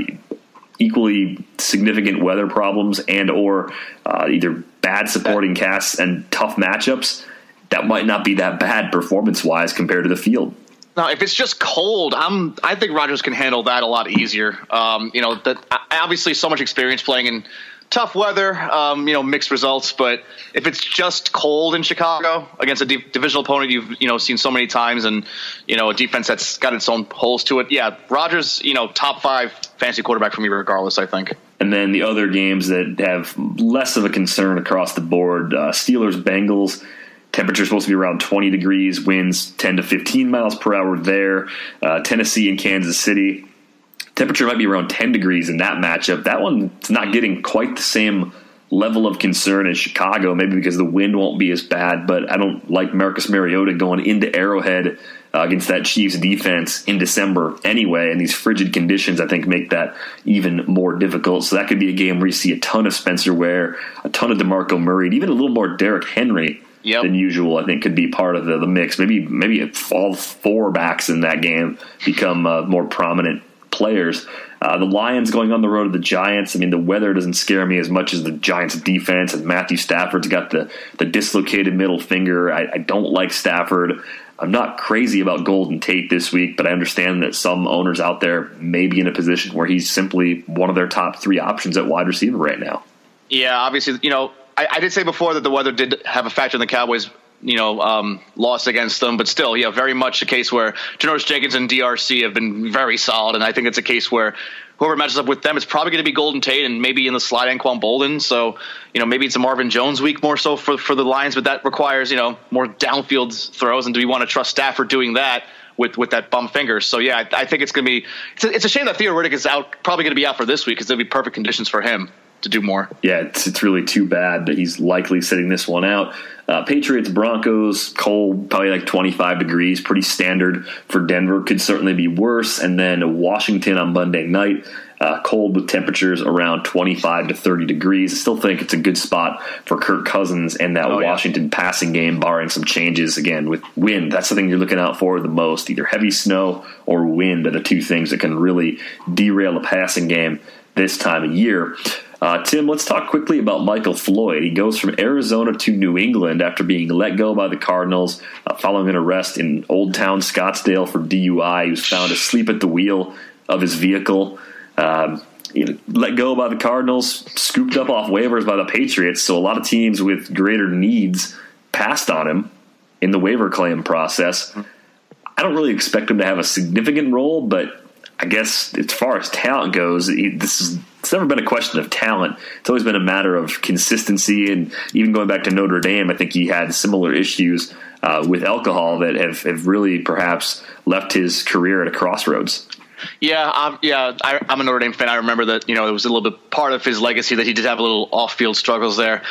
Speaker 4: equally significant weather problems and or uh, either bad supporting casts and tough matchups, that might not be that bad performance wise compared to the field.
Speaker 5: Now, if it's just cold, I'm. I think Rodgers can handle that a lot easier. Um, you know, that obviously so much experience playing in tough weather, um, you know, mixed results. But if it's just cold in Chicago against a divisional opponent you've you know seen so many times, and you know a defense that's got its own holes to it, yeah, Rodgers, you know, top five fantasy quarterback for me regardless. I think.
Speaker 4: And then the other games that have less of a concern across the board: uh, Steelers, Bengals. Temperature supposed to be around 20 degrees, winds 10 to 15 miles per hour there. Uh, Tennessee and Kansas City, temperature might be around 10 degrees in that matchup. That one's not getting quite the same level of concern as Chicago, maybe because the wind won't be as bad, but I don't like Marcus Mariota going into Arrowhead uh, against that Chiefs defense in December anyway, and these frigid conditions I think make that even more difficult. So that could be a game where you see a ton of Spencer Ware, a ton of DeMarco Murray, and even a little more Derrick Henry yep. than usual. I think could be part of the, the mix. Maybe maybe all four backs in that game become uh, more prominent players. Uh, the Lions going on the road to the Giants. I mean, the weather doesn't scare me as much as the Giants' defense. And Matthew Stafford's got the the dislocated middle finger. I, I don't like Stafford. I'm not crazy about Golden Tate this week, but I understand that some owners out there may be in a position where he's simply one of their top three options at wide receiver right now.
Speaker 5: Yeah, obviously, you know, I, I did say before that the weather did have a factor in the Cowboys you know, um, loss against them. But still, yeah, very much a case where Janoris Jenkins and DRC have been very solid. And I think it's a case where whoever matches up with them, it's probably going to be Golden Tate and maybe in the slide Anquan Boldin. So, you know, maybe it's a Marvin Jones week more so for, for the Lions, but that requires, you know, more downfield throws. And do we want to trust Stafford doing that? With, with that bum finger, so yeah, I, I think it's going to be. It's a, it's a shame that Theo Riddick is out, probably going to be out for this week because there'll be perfect conditions for him to do more.
Speaker 4: Yeah, it's, it's really too bad that he's likely sitting this one out. Uh, Patriots, Broncos, cold, probably like 25 degrees, pretty standard for Denver. Could certainly be worse. And then Washington on Monday night, uh, cold with temperatures around 25 to 30 degrees. I still think it's a good spot for Kirk Cousins and that oh, Washington yeah. passing game, barring some changes again with wind. That's the thing you're looking out for the most. Either heavy snow or wind are the two things that can really derail a passing game this time of year. Uh, Tim, let's talk quickly about Michael Floyd. He goes from Arizona to New England after being let go by the Cardinals uh, following an arrest in Old Town Scottsdale for DUI. He was found asleep at the wheel of his vehicle. Um, you know, let go by the Cardinals, scooped up off waivers by the Patriots. So a lot of teams with greater needs passed on him in the waiver claim process. I don't really expect him to have a significant role, but I guess as far as talent goes, this is it's never been a question of talent. It's always been a matter of consistency. And even going back to Notre Dame, I think he had similar issues uh, with alcohol that have, have really perhaps left his career at a crossroads.
Speaker 5: Yeah, um, yeah, I, am a Notre Dame fan. I remember that you know it was a little bit part of his legacy that he did have a little off-field struggles there.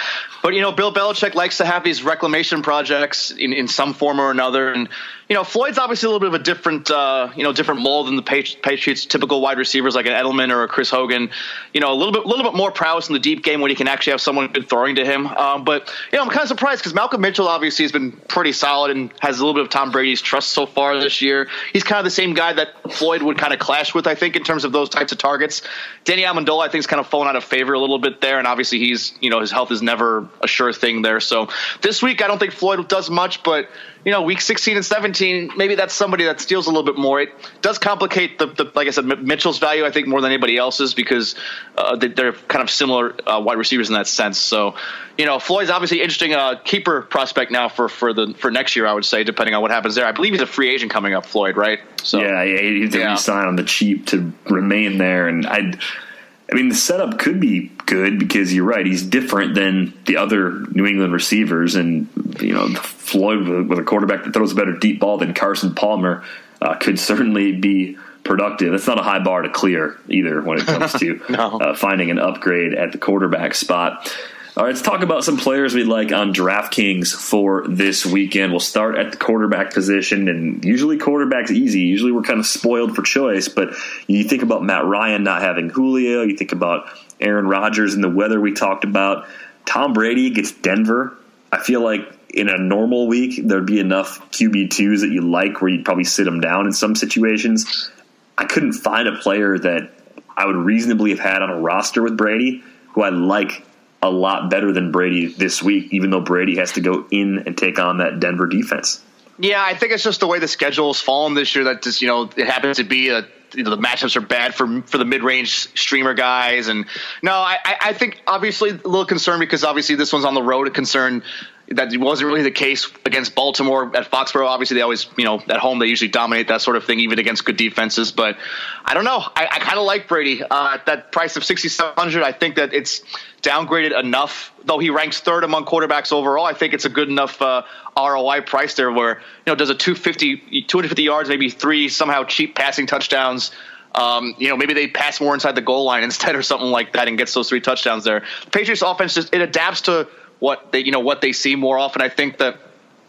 Speaker 5: But you know, Bill Belichick likes to have these reclamation projects in, in some form or another, and you know, Floyd's obviously a little bit of a different, uh, you know, different mold than the Patriots' typical wide receivers like an Edelman or a Chris Hogan. You know, a little bit, little bit more prowess in the deep game when he can actually have someone good throwing to him. Um, but you know, I'm kind of surprised because Malcolm Mitchell obviously has been pretty solid and has a little bit of Tom Brady's trust so far this year. He's kind of the same guy that Floyd would kind of clash with, I think, in terms of those types of targets. Danny Amendola, I think, is kind of fallen out of favor a little bit there, and obviously he's, you know, his health is never a sure thing there. So this week, I don't think Floyd does much, but you know, week 16 and 17, maybe that's somebody that steals a little bit more. It does complicate the, the like I said, Mitchell's value, I think, more than anybody else's because uh, they're kind of similar uh, wide receivers in that sense. So, you know, Floyd's obviously interesting uh, keeper prospect now for for the for next year, I would say, depending on what happens there. I believe he's a free agent coming up, Floyd, right?
Speaker 4: So yeah, yeah he's yeah. sign on the cheap to remain there, and I. I mean, the setup could be good because you're right. He's different than the other New England receivers, and you know, Floyd with a quarterback that throws a better deep ball than Carson Palmer uh, could certainly be productive. That's not a high bar to clear either when it comes to no. uh, finding an upgrade at the quarterback spot. All right, let's talk about some players we like on DraftKings for this weekend. We'll start at the quarterback position, and usually quarterback's easy. Usually we're kind of spoiled for choice, but you think about Matt Ryan not having Julio, you think about Aaron Rodgers and the weather we talked about. Tom Brady gets Denver. I feel like in a normal week there'd be enough QB twos that you like where you'd probably sit them down in some situations. I couldn't find a player that I would reasonably have had on a roster with Brady who I like a lot better than Brady this week, even though Brady has to go in and take on that Denver defense.
Speaker 5: Yeah, I think it's just the way the schedule has fallen this year. That just you know it happens to be a you know the matchups are bad for for the mid range streamer guys. And no, I I think obviously a little concerned because obviously this one's on the road. A concern that wasn't really the case against Baltimore at Foxborough. Obviously, they always, you know, at home they usually dominate that sort of thing, even against good defenses. But I don't know. I, I kind of like Brady uh, at that price of sixty seven hundred. I think that it's downgraded enough, though he ranks third among quarterbacks overall. I think it's a good enough uh, ROI price there, where you know does a 250, 250 yards, maybe three somehow cheap passing touchdowns. Um, you know, maybe they pass more inside the goal line instead, or something like that, and gets those three touchdowns there. The Patriots offense just it adapts to what they you know what they see more often. I think that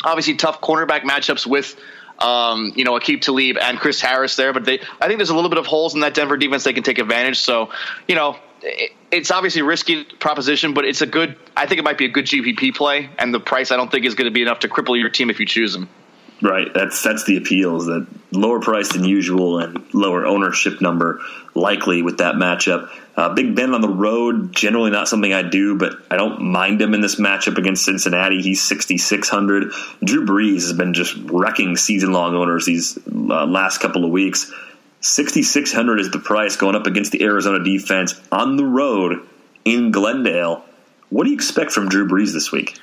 Speaker 5: obviously tough cornerback matchups with um, you know Aqib Talib and Chris Harris there, but they I think there's a little bit of holes in that Denver defense they can take advantage. So you know it, it's obviously a risky proposition, but it's a good. I think it might be a good GPP play, and the price I don't think is going to be enough to cripple your team if you choose them.
Speaker 4: Right. That's that's the appeal is that lower price than usual and lower ownership number likely with that matchup. Uh, Big Ben on the road, generally not something I do, but I don't mind him in this matchup against Cincinnati. He's 6,600. Drew Brees has been just wrecking season long owners these uh, last couple of weeks. 6,600 is the price going up against the Arizona defense on the road in Glendale. What do you expect from Drew Brees this week?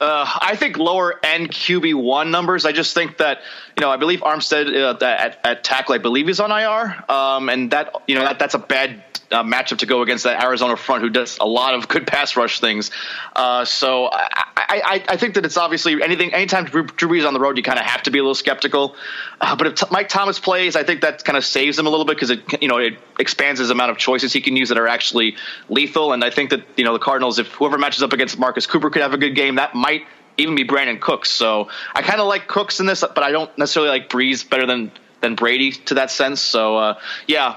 Speaker 5: Uh, I think lower end QB one numbers. I just think that you know I believe Armstead uh, at, at tackle I believe is on IR, um, and that you know that, that's a bad uh, matchup to go against that Arizona front, who does a lot of good pass rush things. Uh, so I, I, I, think that it's obviously anything. Anytime Drew, Drew Brees on the road, you kind of have to be a little skeptical. Uh, but if T- Mike Thomas plays, I think that kind of saves him a little bit because it you know it expands his amount of choices he can use that are actually lethal. And I think that you know the Cardinals, if whoever matches up against Marcus Cooper could have a good game, that might even be Brandin Cooks. So I kind of like Cooks in this, but I don't necessarily like Brees better than than Brady to that sense. So uh, yeah,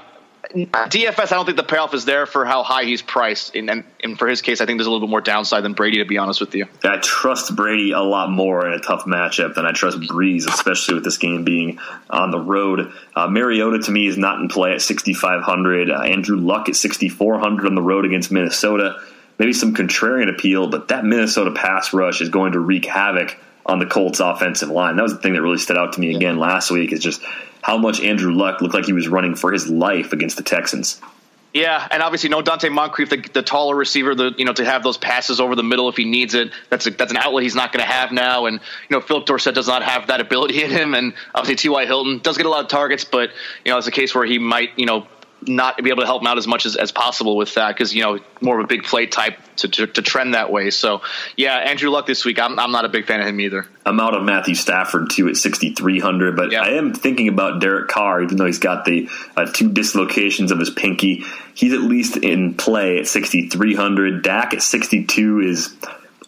Speaker 5: DFS, I don't think the payoff is there for how high he's priced, and, and, and, for his case, I think there's a little bit more downside than Brady. To be honest with you,
Speaker 4: I trust Brady a lot more in a tough matchup than I trust Brees, especially with this game being on the road. Uh, Mariota to me is not in play at 6,500. Uh, Andrew Luck at 6,400 on the road against Minnesota. Maybe some contrarian appeal, but that Minnesota pass rush is going to wreak havoc on the Colts offensive line. That was the thing that really stood out to me again last week. Is just how much Andrew Luck looked like he was running for his life against the Texans.
Speaker 5: Yeah, and obviously no Donte Moncrief, the, the, taller receiver, the you know to have those passes over the middle if he needs it. That's a, that's an outlet he's not going to have now, and you know Philip Dorsett does not have that ability in him, and obviously T.Y. Hilton does get a lot of targets, but you know it's a case where he might you know not be able to help him out as much as, as possible with that because you know more of a big play type to, to, to, trend that way. So yeah, Andrew Luck this week. I'm, I'm not a big fan of him either.
Speaker 4: I'm out of Matthew Stafford too at 6,300, but yeah. I am thinking about Derek Carr even though he's got the uh, two dislocations of his pinky. He's at least in play at 6,300. Dak at 62 is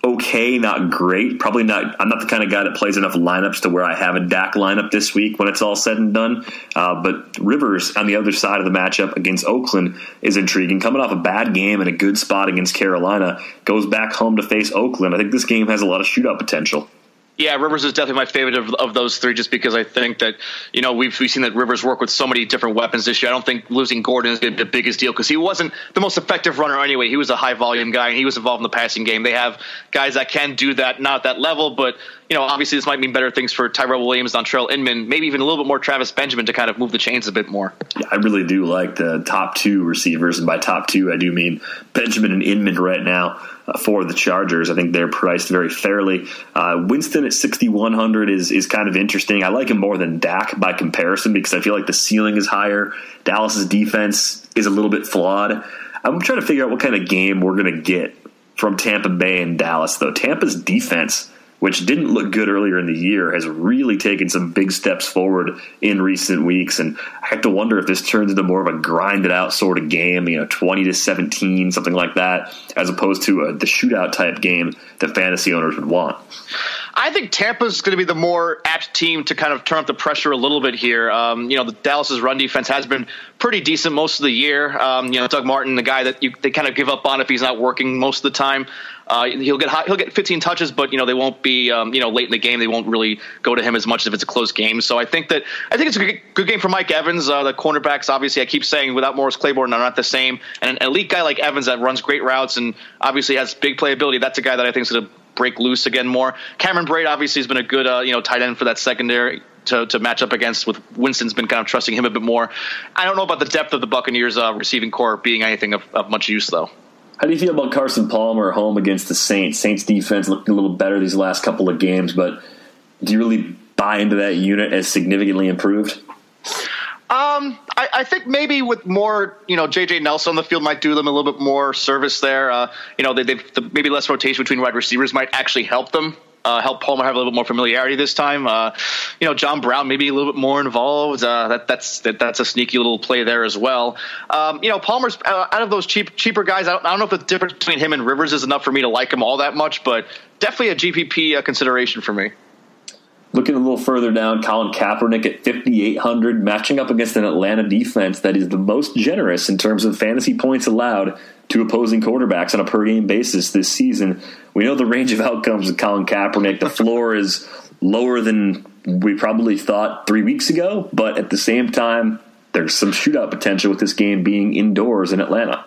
Speaker 4: okay, not great. Probably not. I'm not the kind of guy that plays enough lineups to where I have a Dak lineup this week when it's all said and done. Uh, but Rivers on the other side of the matchup against Oakland is intriguing. Coming off a bad game and a good spot against Carolina, goes back home to face Oakland. I think this game has a lot of shootout potential.
Speaker 5: Yeah, Rivers is definitely my favorite of, of those three, just because I think that you know we've we've seen that Rivers work with so many different weapons this year. I don't think losing Gordon is the biggest deal because he wasn't the most effective runner anyway. He was a high volume guy and he was involved in the passing game. They have guys that can do that, not at that level, but you know obviously this might mean better things for Tyrell Williams, Dontrelle Inman, maybe even a little bit more Travis Benjamin to kind of move the chains a bit more.
Speaker 4: Yeah, I really do like the top two receivers, and by top two I do mean Benjamin and Inman right now for the Chargers. I think they're priced very fairly. Uh, Winston at 6,100 is, is kind of interesting. I like him more than Dak by comparison because I feel like the ceiling is higher. Dallas's defense is a little bit flawed. I'm trying to figure out what kind of game we're going to get from Tampa Bay and Dallas, though. Tampa's defense which didn't look good earlier in the year, has really taken some big steps forward in recent weeks. And I have to wonder if this turns into more of a grinded out sort of game, you know, 20 to 17, something like that, as opposed to a, the shootout type game that fantasy owners would want.
Speaker 5: I think Tampa's going to be the more apt team to kind of turn up the pressure a little bit here. Um, you know, the Dallas's run defense has been pretty decent most of the year. Um, you know, Doug Martin, the guy that you, they kind of give up on if he's not working most of the time. Uh, he'll get he'll get 15 touches, but you know they won't be um, you know late in the game. They won't really go to him as much if it's a close game. So I think that I think it's a good, game for Mike Evans. Uh, the cornerbacks, obviously, I keep saying without Morris Claiborne, they're not the same. And an elite guy like Evans that runs great routes and obviously has big playability. That's a guy that I think is going to break loose again more. Cameron Brate obviously has been a good uh, you know tight end for that secondary. To, to match up against with Winston's been kind of trusting him a bit more. I don't know about the depth of the Buccaneers uh, receiving corps being anything of, of much use though.
Speaker 4: How do you feel about Carson Palmer home against the Saints? Saints defense looking a little better these last couple of games, but do you really buy into that unit as significantly improved?
Speaker 5: Um, I, I, think maybe with more, you know, JJ Nelson on the field might do them a little bit more service there. Uh, you know, they, the, maybe less rotation between wide receivers might actually help them uh, help Palmer have a little bit more familiarity this time. Uh, you know, John Brown maybe a little bit more involved. Uh, that, that's that, that's a sneaky little play there as well. Um, you know, Palmer's uh, out of those cheap cheaper guys. I don't, I don't, know if the difference between him and Rivers is enough for me to like him all that much, but definitely a GPP uh, consideration for me.
Speaker 4: Looking a little further down, Colin Kaepernick at 5,800, matching up against an Atlanta defense that is the most generous in terms of fantasy points allowed to opposing quarterbacks on a per game basis this season. We know the range of outcomes with Colin Kaepernick. The floor is lower than we probably thought three weeks ago, but at the same time, there's some shootout potential with this game being indoors in Atlanta.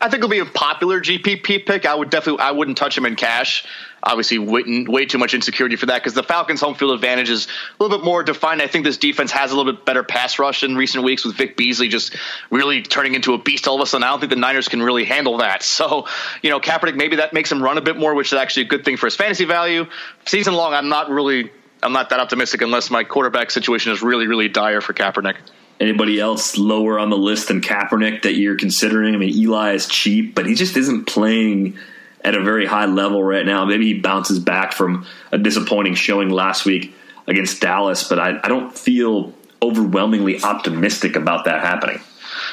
Speaker 5: I think it'll be a popular GPP pick. I would definitely, I wouldn't touch him in cash obviously way, too much insecurity for that because the Falcons' home field advantage is a little bit more defined. I think this defense has a little bit better pass rush in recent weeks with Vic Beasley just really turning into a beast all of a sudden. I don't think the Niners can really handle that. So, you know, Kaepernick, maybe that makes him run a bit more, which is actually a good thing for his fantasy value. Season long, I'm not really, I'm not that optimistic unless my quarterback situation is really, really dire for Kaepernick.
Speaker 4: Anybody else lower on the list than Kaepernick that you're considering? I mean, Eli is cheap, but he just isn't playing – at a very high level right now. Maybe he bounces back from a disappointing showing last week against Dallas, but I, I don't feel overwhelmingly optimistic about that happening.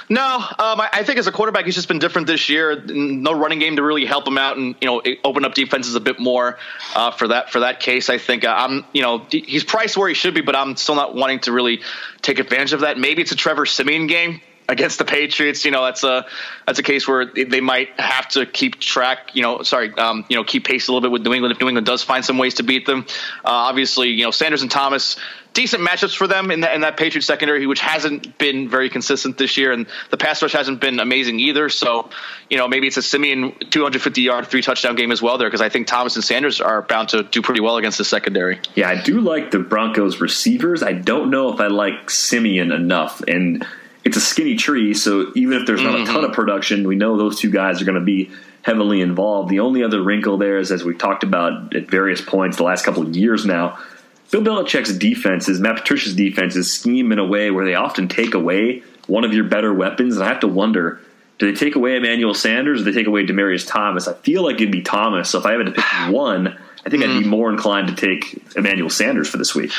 Speaker 5: No, um, I, I, think as a quarterback, he's just been different this year. No running game to really help him out and you know open up defenses a bit more uh, for that for that case. I think uh, I'm you know he's priced where he should be, but I'm still not wanting to really take advantage of that. Maybe it's a Trevor Siemian game against the Patriots, you know, that's a that's a case where they might have to keep track, you know, sorry, um, you know, keep pace a little bit with New England if New England does find some ways to beat them. Uh, obviously, you know, Sanders and Thomas, decent matchups for them in that in that Patriots secondary, which hasn't been very consistent this year, and the pass rush hasn't been amazing either. So, you know, maybe it's a Siemian 250 yard, three touchdown game as well there, because I think Thomas and Sanders are bound to do pretty well against the secondary.
Speaker 4: Yeah, I do like the Broncos receivers. I don't know if I like Siemian enough, and it's a skinny tree, so even if there's not mm-hmm. a ton of production, we know those two guys are going to be heavily involved. The only other wrinkle there is, as we've talked about at various points the last couple of years now, Bill Belichick's defenses, Matt Patricia's defenses, scheme in a way where they often take away one of your better weapons. And I have to wonder, do they take away Emmanuel Sanders or do they take away Demaryius Thomas? I feel like it'd be Thomas. So if I had to pick one, I think mm. I'd be mm-hmm. more inclined to take Emmanuel Sanders for this week.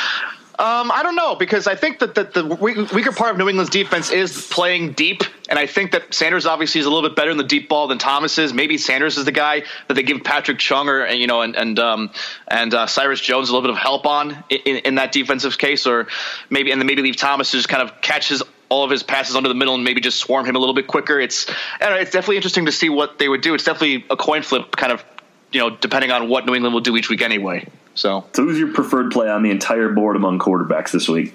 Speaker 5: Um, I don't know because I think that, that the weaker part of New England's defense is playing deep, and I think that Sanders obviously is a little bit better in the deep ball than Thomas is. Maybe Sanders is the guy that they give Patrick Chung or you know and and um, and uh, Cyrus Jones a little bit of help on in, in that defensive case, or maybe and then maybe leave Thomas to just kind of catch his all of his passes under the middle and maybe just swarm him a little bit quicker. It's know, it's definitely interesting to see what they would do. It's definitely a coin flip, kind of you know, depending on what New England will do each week anyway. So,
Speaker 4: so who's your preferred play on the entire board among quarterbacks this week?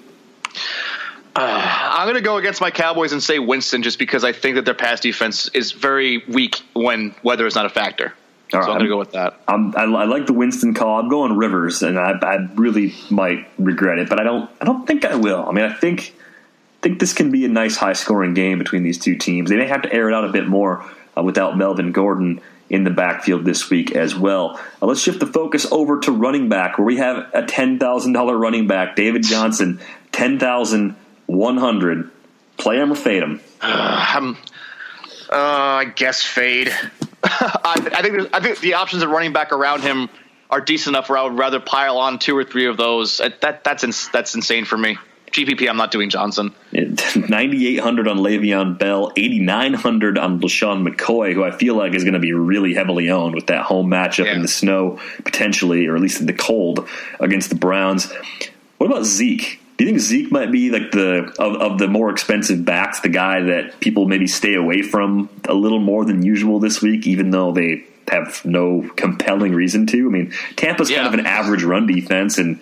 Speaker 5: Uh, I'm going to go against my Cowboys and say Winston, just because I think that their pass defense is very weak when weather is not a factor. so I'm going to go with that.
Speaker 4: I, I, like the Winston call. I'm going Rivers, and I, I, really might regret it, but I don't. I don't think I will. I mean, I think think this can be a nice high scoring game between these two teams. They may have to air it out a bit more uh, without Melvin Gordon in the backfield this week as well. Uh, let's shift the focus over to running back, where we have a $10,000 running back, David Johnson, 10100 Play him or fade him?
Speaker 5: Uh, um, uh, I guess fade. I, I, think I think the options of running back around him are decent enough where I would rather pile on two or three of those. Uh, that that's ins- that's insane for me. GPP, I'm not doing Johnson.
Speaker 4: 9,800 on Le'Veon Bell, 8,900 on LeSean McCoy, who I feel like is going to be really heavily owned with that home matchup yeah. in the snow, potentially, or at least in the cold against the Browns. What about Zeke? Do you think Zeke might be like the of, of the more expensive backs, the guy that people maybe stay away from a little more than usual this week, even though they have no compelling reason to? I mean, Tampa's yeah. kind of an average run defense, and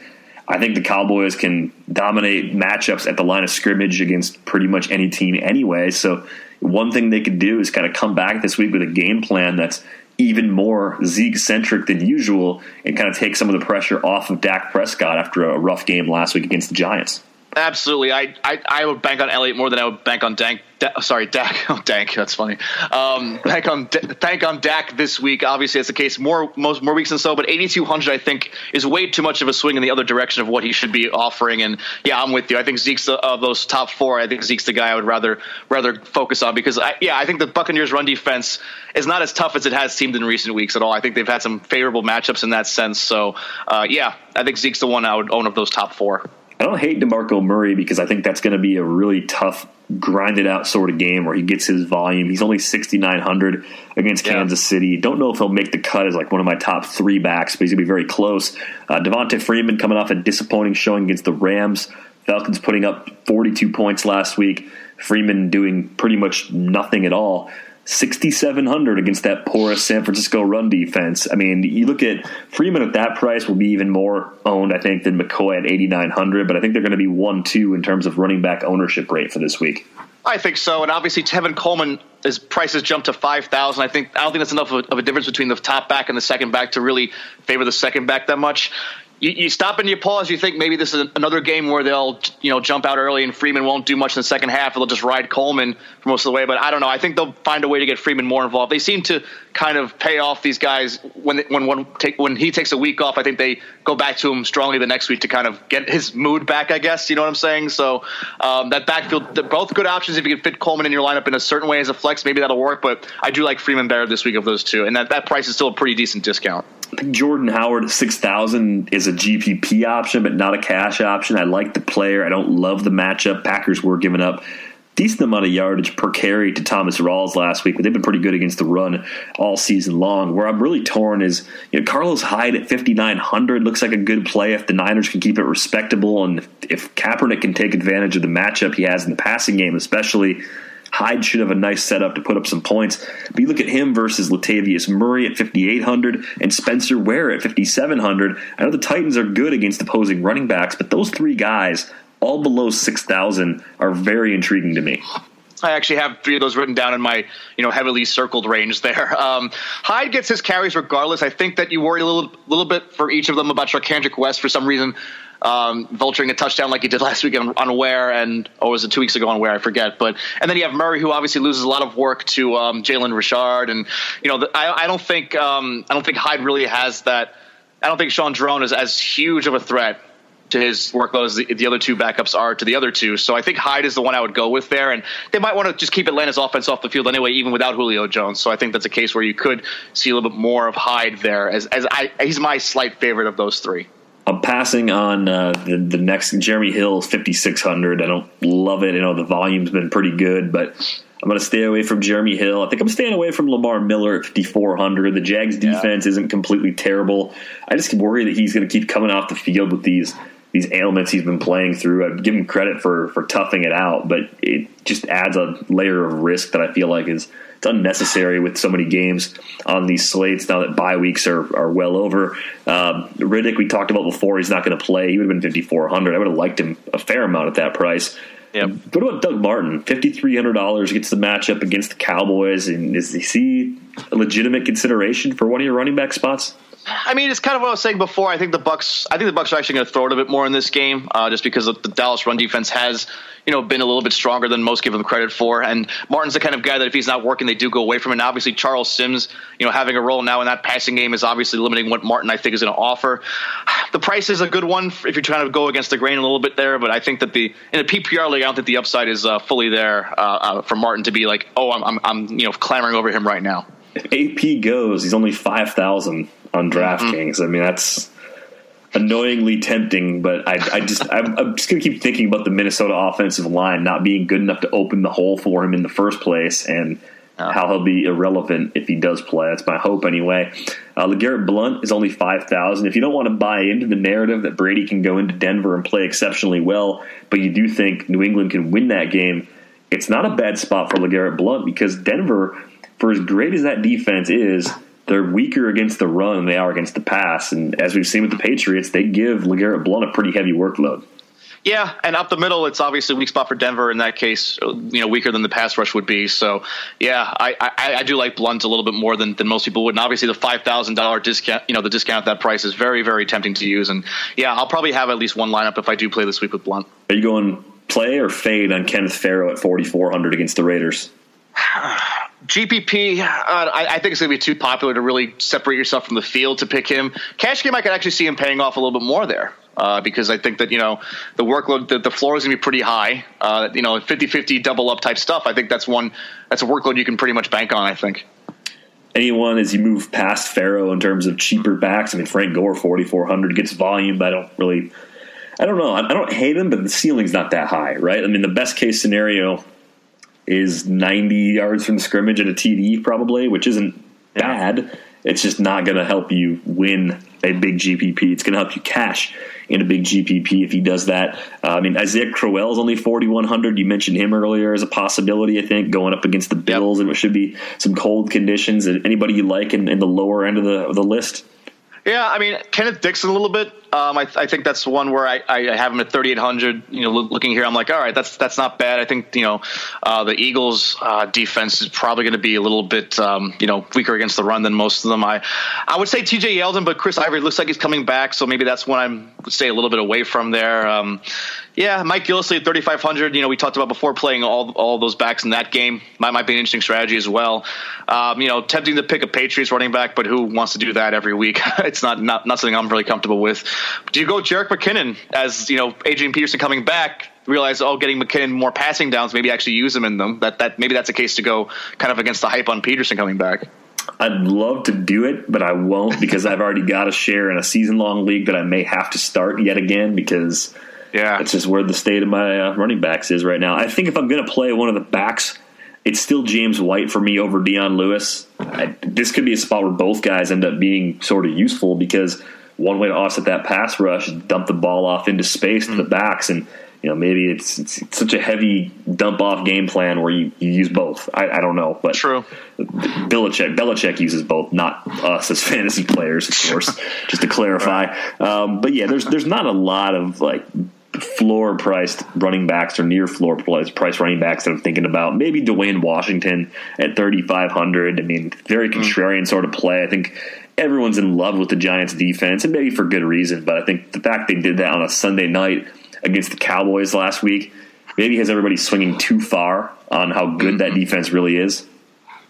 Speaker 4: I think the Cowboys can dominate matchups at the line of scrimmage against pretty much any team anyway. So one thing they could do is kind of come back this week with a game plan that's even more Zeke centric than usual and kind of take some of the pressure off of Dak Prescott after a rough game last week against the Giants.
Speaker 5: Absolutely, I, I, I would bank on Elliott more than I would bank on Dank. Da, sorry, Dak. Oh, Dank. That's funny. Um, bank on bank on Dak this week. Obviously, that's the case more most more weeks than so. But 8200, I think, is way too much of a swing in the other direction of what he should be offering. And yeah, I'm with you. I think Zeke's the, of those top four. I think Zeke's the guy I would rather rather focus on because I, yeah, I think the Buccaneers' run defense is not as tough as it has seemed in recent weeks at all. I think they've had some favorable matchups in that sense. So uh, yeah, I think Zeke's the one I would own of those top four.
Speaker 4: I don't hate DeMarco Murray because I think that's going to be a really tough, grinded out sort of game where he gets his volume. He's only 6,900 against yeah. Kansas City. Don't know if he'll make the cut as like one of my top three backs, but he's going to be very close. Uh, Devonta Freeman coming off a disappointing showing against the Rams. Falcons putting up 42 points last week. Freeman doing pretty much nothing at all. 6,700 against that porous San Francisco run defense. I mean, you look at Freeman at that price will be even more owned, I think, than McCoy at 8,900, but I think they're going to be 1 2 in terms of running back ownership rate for this week.
Speaker 5: I think so, and obviously Tevin Coleman, his price has jumped to five thousand. I think I don't think that's enough of a, of a, difference between the top back and the second back to really favor the second back that much you, you, stop and you pause. You think maybe this is another game where they'll you know jump out early and Freeman won't do much in the second half. They'll just ride Coleman for most of the way. But I don't know. I think they'll find a way to get Freeman more involved. They seem to kind of pay off these guys when when one take, when he takes a week off. I think they go back to him strongly the next week to kind of get his mood back. I guess you know what I'm saying. So um, that backfield, both good options. If you can fit Coleman in your lineup in a certain way as a flex, maybe that'll work. But I do like Freeman better this week of those two, and that that price is still a pretty decent discount.
Speaker 4: Jordan Howard six thousand is a GPP option, but not a cash option. I like the player. I don't love the matchup. Packers were giving up decent amount of yardage per carry to Thomas Rawls last week, but they've been pretty good against the run all season long. Where I'm really torn is you know Carlos Hyde at 5900 looks like a good play if the Niners can keep it respectable and if Kaepernick can take advantage of the matchup he has in the passing game, especially Hyde should have a nice setup to put up some points. But you look at him versus Latavius Murray at 5,800 and Spencer Ware at 5,700. I know the Titans are good against opposing running backs, but those three guys, all below 6,000, are very intriguing to me.
Speaker 5: I actually have three of those written down in my, you know, heavily circled range there. Um, Hyde gets his carries regardless. I think that you worry a little, little bit for each of them about Charcandrick West for some reason um, vulturing a touchdown like he did last week on, on Ware and or was it two weeks ago on Ware I forget. But and then you have Murray who obviously loses a lot of work to um, Jalen Richard and you know the, I, I, don't think um, I don't think Hyde really has that. I don't think Shaun Draughn is as huge of a threat to his workload as the, the, other two backups are to the other two. So I think Hyde is the one I would go with there. And they might want to just keep Atlanta's offense off the field anyway, even without Julio Jones. So I think that's a case where you could see a little bit more of Hyde there as, as I, he's my slight favorite of those three.
Speaker 4: I'm passing on uh, the, the next Jeremy Hill 5600. I don't love it. You know the volume's been pretty good, but I'm going to stay away from Jeremy Hill. I think I'm staying away from Lamar Miller at 5400. The Jags defense yeah. isn't completely terrible. I just worry that he's going to keep coming off the field with these these ailments he's been playing through. I give him credit for for toughing it out, but it just adds a layer of risk that I feel like is it's unnecessary with so many games on these slates now that bye weeks are, are well over. Um, Riddick, we talked about before, he's not going to play. He would have been 5,400. I would have liked him a fair amount at that price. Yep. What about Doug Martin? Fifty three hundred dollars gets the matchup against the Cowboys, and is he a legitimate consideration for one of your running back spots?
Speaker 5: I mean, it's kind of what I was saying before. I think the Bucks. I think the Bucks are actually going to throw it a bit more in this game, uh, just because the Dallas run defense has, you know, been a little bit stronger than most give them credit for. And Martin's the kind of guy that if he's not working, they do go away from. Him. And obviously, Charles Sims, you know, having a role now in that passing game is obviously limiting what Martin I think is going to offer. The price is a good one if you're trying to go against the grain a little bit there, but I think that the in a PPR league, I don't think the upside is uh, fully there uh, uh, for Martin to be like, oh, I'm, I'm, I'm, you know, clamoring over him right now.
Speaker 4: AP goes, he's only five thousand on DraftKings. Mm-hmm. I mean, that's annoyingly tempting, but I, I just I'm, I'm just gonna keep thinking about the Minnesota offensive line not being good enough to open the hole for him in the first place, and how he'll be irrelevant if he does play. That's my hope anyway. Uh, LeGarrette Blunt is only five thousand. If you don't want to buy into the narrative that Brady can go into Denver and play exceptionally well, but you do think New England can win that game, it's not a bad spot for LeGarrette Blunt because Denver, for as great as that defense is they're weaker against the run than they are against the pass. And as we've seen with the Patriots, they give LeGarrette Blunt a pretty heavy workload.
Speaker 5: Yeah, and up the middle, it's obviously a weak spot for Denver in that case. You know, weaker than the pass rush would be. So, yeah, I, I, I do like Blunt a little bit more than, than most people would. And obviously, the five thousand dollar discount, you know, the discount at that price is very very tempting to use. And yeah, I'll probably have at least one lineup if I do play this week with Blunt.
Speaker 4: Are you going play or fade on Kenneth Farrow at forty four hundred against the Raiders?
Speaker 5: GPP, uh, I, I, think it's going to be too popular to really separate yourself from the field to pick him. Cash game, I could actually see him paying off a little bit more there. Uh, because I think that, you know, the workload, the, the floor is going to be pretty high. Uh, you know, 50 50 double up type stuff. I think that's one, that's a workload you can pretty much bank on, I think.
Speaker 4: Anyone as you move past Farrow in terms of cheaper backs? I mean, Frank Gore, 4,400 gets volume, but I don't really, I don't know. I, I don't hate him, but the ceiling's not that high, right? I mean, the best case scenario is 90 yards from scrimmage and a TD probably, which isn't bad. It's just not going to help you win a big GPP. It's going to help you cash in a big GPP if he does that. Uh, I mean, Isaiah Crowell is only 4,100. You mentioned him earlier as a possibility, I think, going up against the Bills and it should be some cold conditions. Anybody you like in, in the lower end of the, of the list?
Speaker 5: Yeah, I mean Kenneth Dixon a little bit. Um, I, I, think that's one where I, I have him at 3,800. You know, looking here, I'm like, all right, that's that's not bad. I think you know uh, the Eagles' uh, defense is probably going to be a little bit um, you know weaker against the run than most of them. I I would say T.J. Yeldon, but Chris Ivory looks like he's coming back, so maybe that's one I would stay a little bit away from there. Um, yeah, Mike Gillislee at 3,500. You know, we talked about before playing all all those backs in that game. Might might be an interesting strategy as well. Um, you know, tempting to pick a Patriots running back, but who wants to do that every week? it's not, not not something I'm really comfortable with. Do you go Jerick McKinnon as you know Adrian Peterson coming back? Realize oh, getting McKinnon more passing downs, maybe actually use him in them. That that maybe that's a case to go kind of against the hype on Peterson coming back.
Speaker 4: I'd love to do it, but I won't because I've already got a share in a season long league that I may have to start yet again because
Speaker 5: yeah,
Speaker 4: that's just where the state of my uh, running backs is right now. I think if I'm going to play one of the backs, it's still James White for me over Dion Lewis. I, this could be a spot where both guys end up being sort of useful because one way to offset that pass rush is dump the ball off into space mm-hmm. to the backs and you know maybe it's, it's, it's, such a heavy dump off game plan where you, you use both. I, I, don't know, but
Speaker 5: true.
Speaker 4: Belichick Belichick uses both, not us as fantasy players, of course. just to clarify, right. um, but yeah, there's there's not a lot of like floor priced running backs or near floor price running backs that I'm thinking about. Maybe Dwayne Washington at 3,500. I mean, very mm. contrarian sort of play. I think everyone's in love with the Giants defense, and maybe for good reason. But I think the fact they did that on a Sunday night against the Cowboys last week maybe has everybody swinging too far on how good that mm-hmm. defense really is.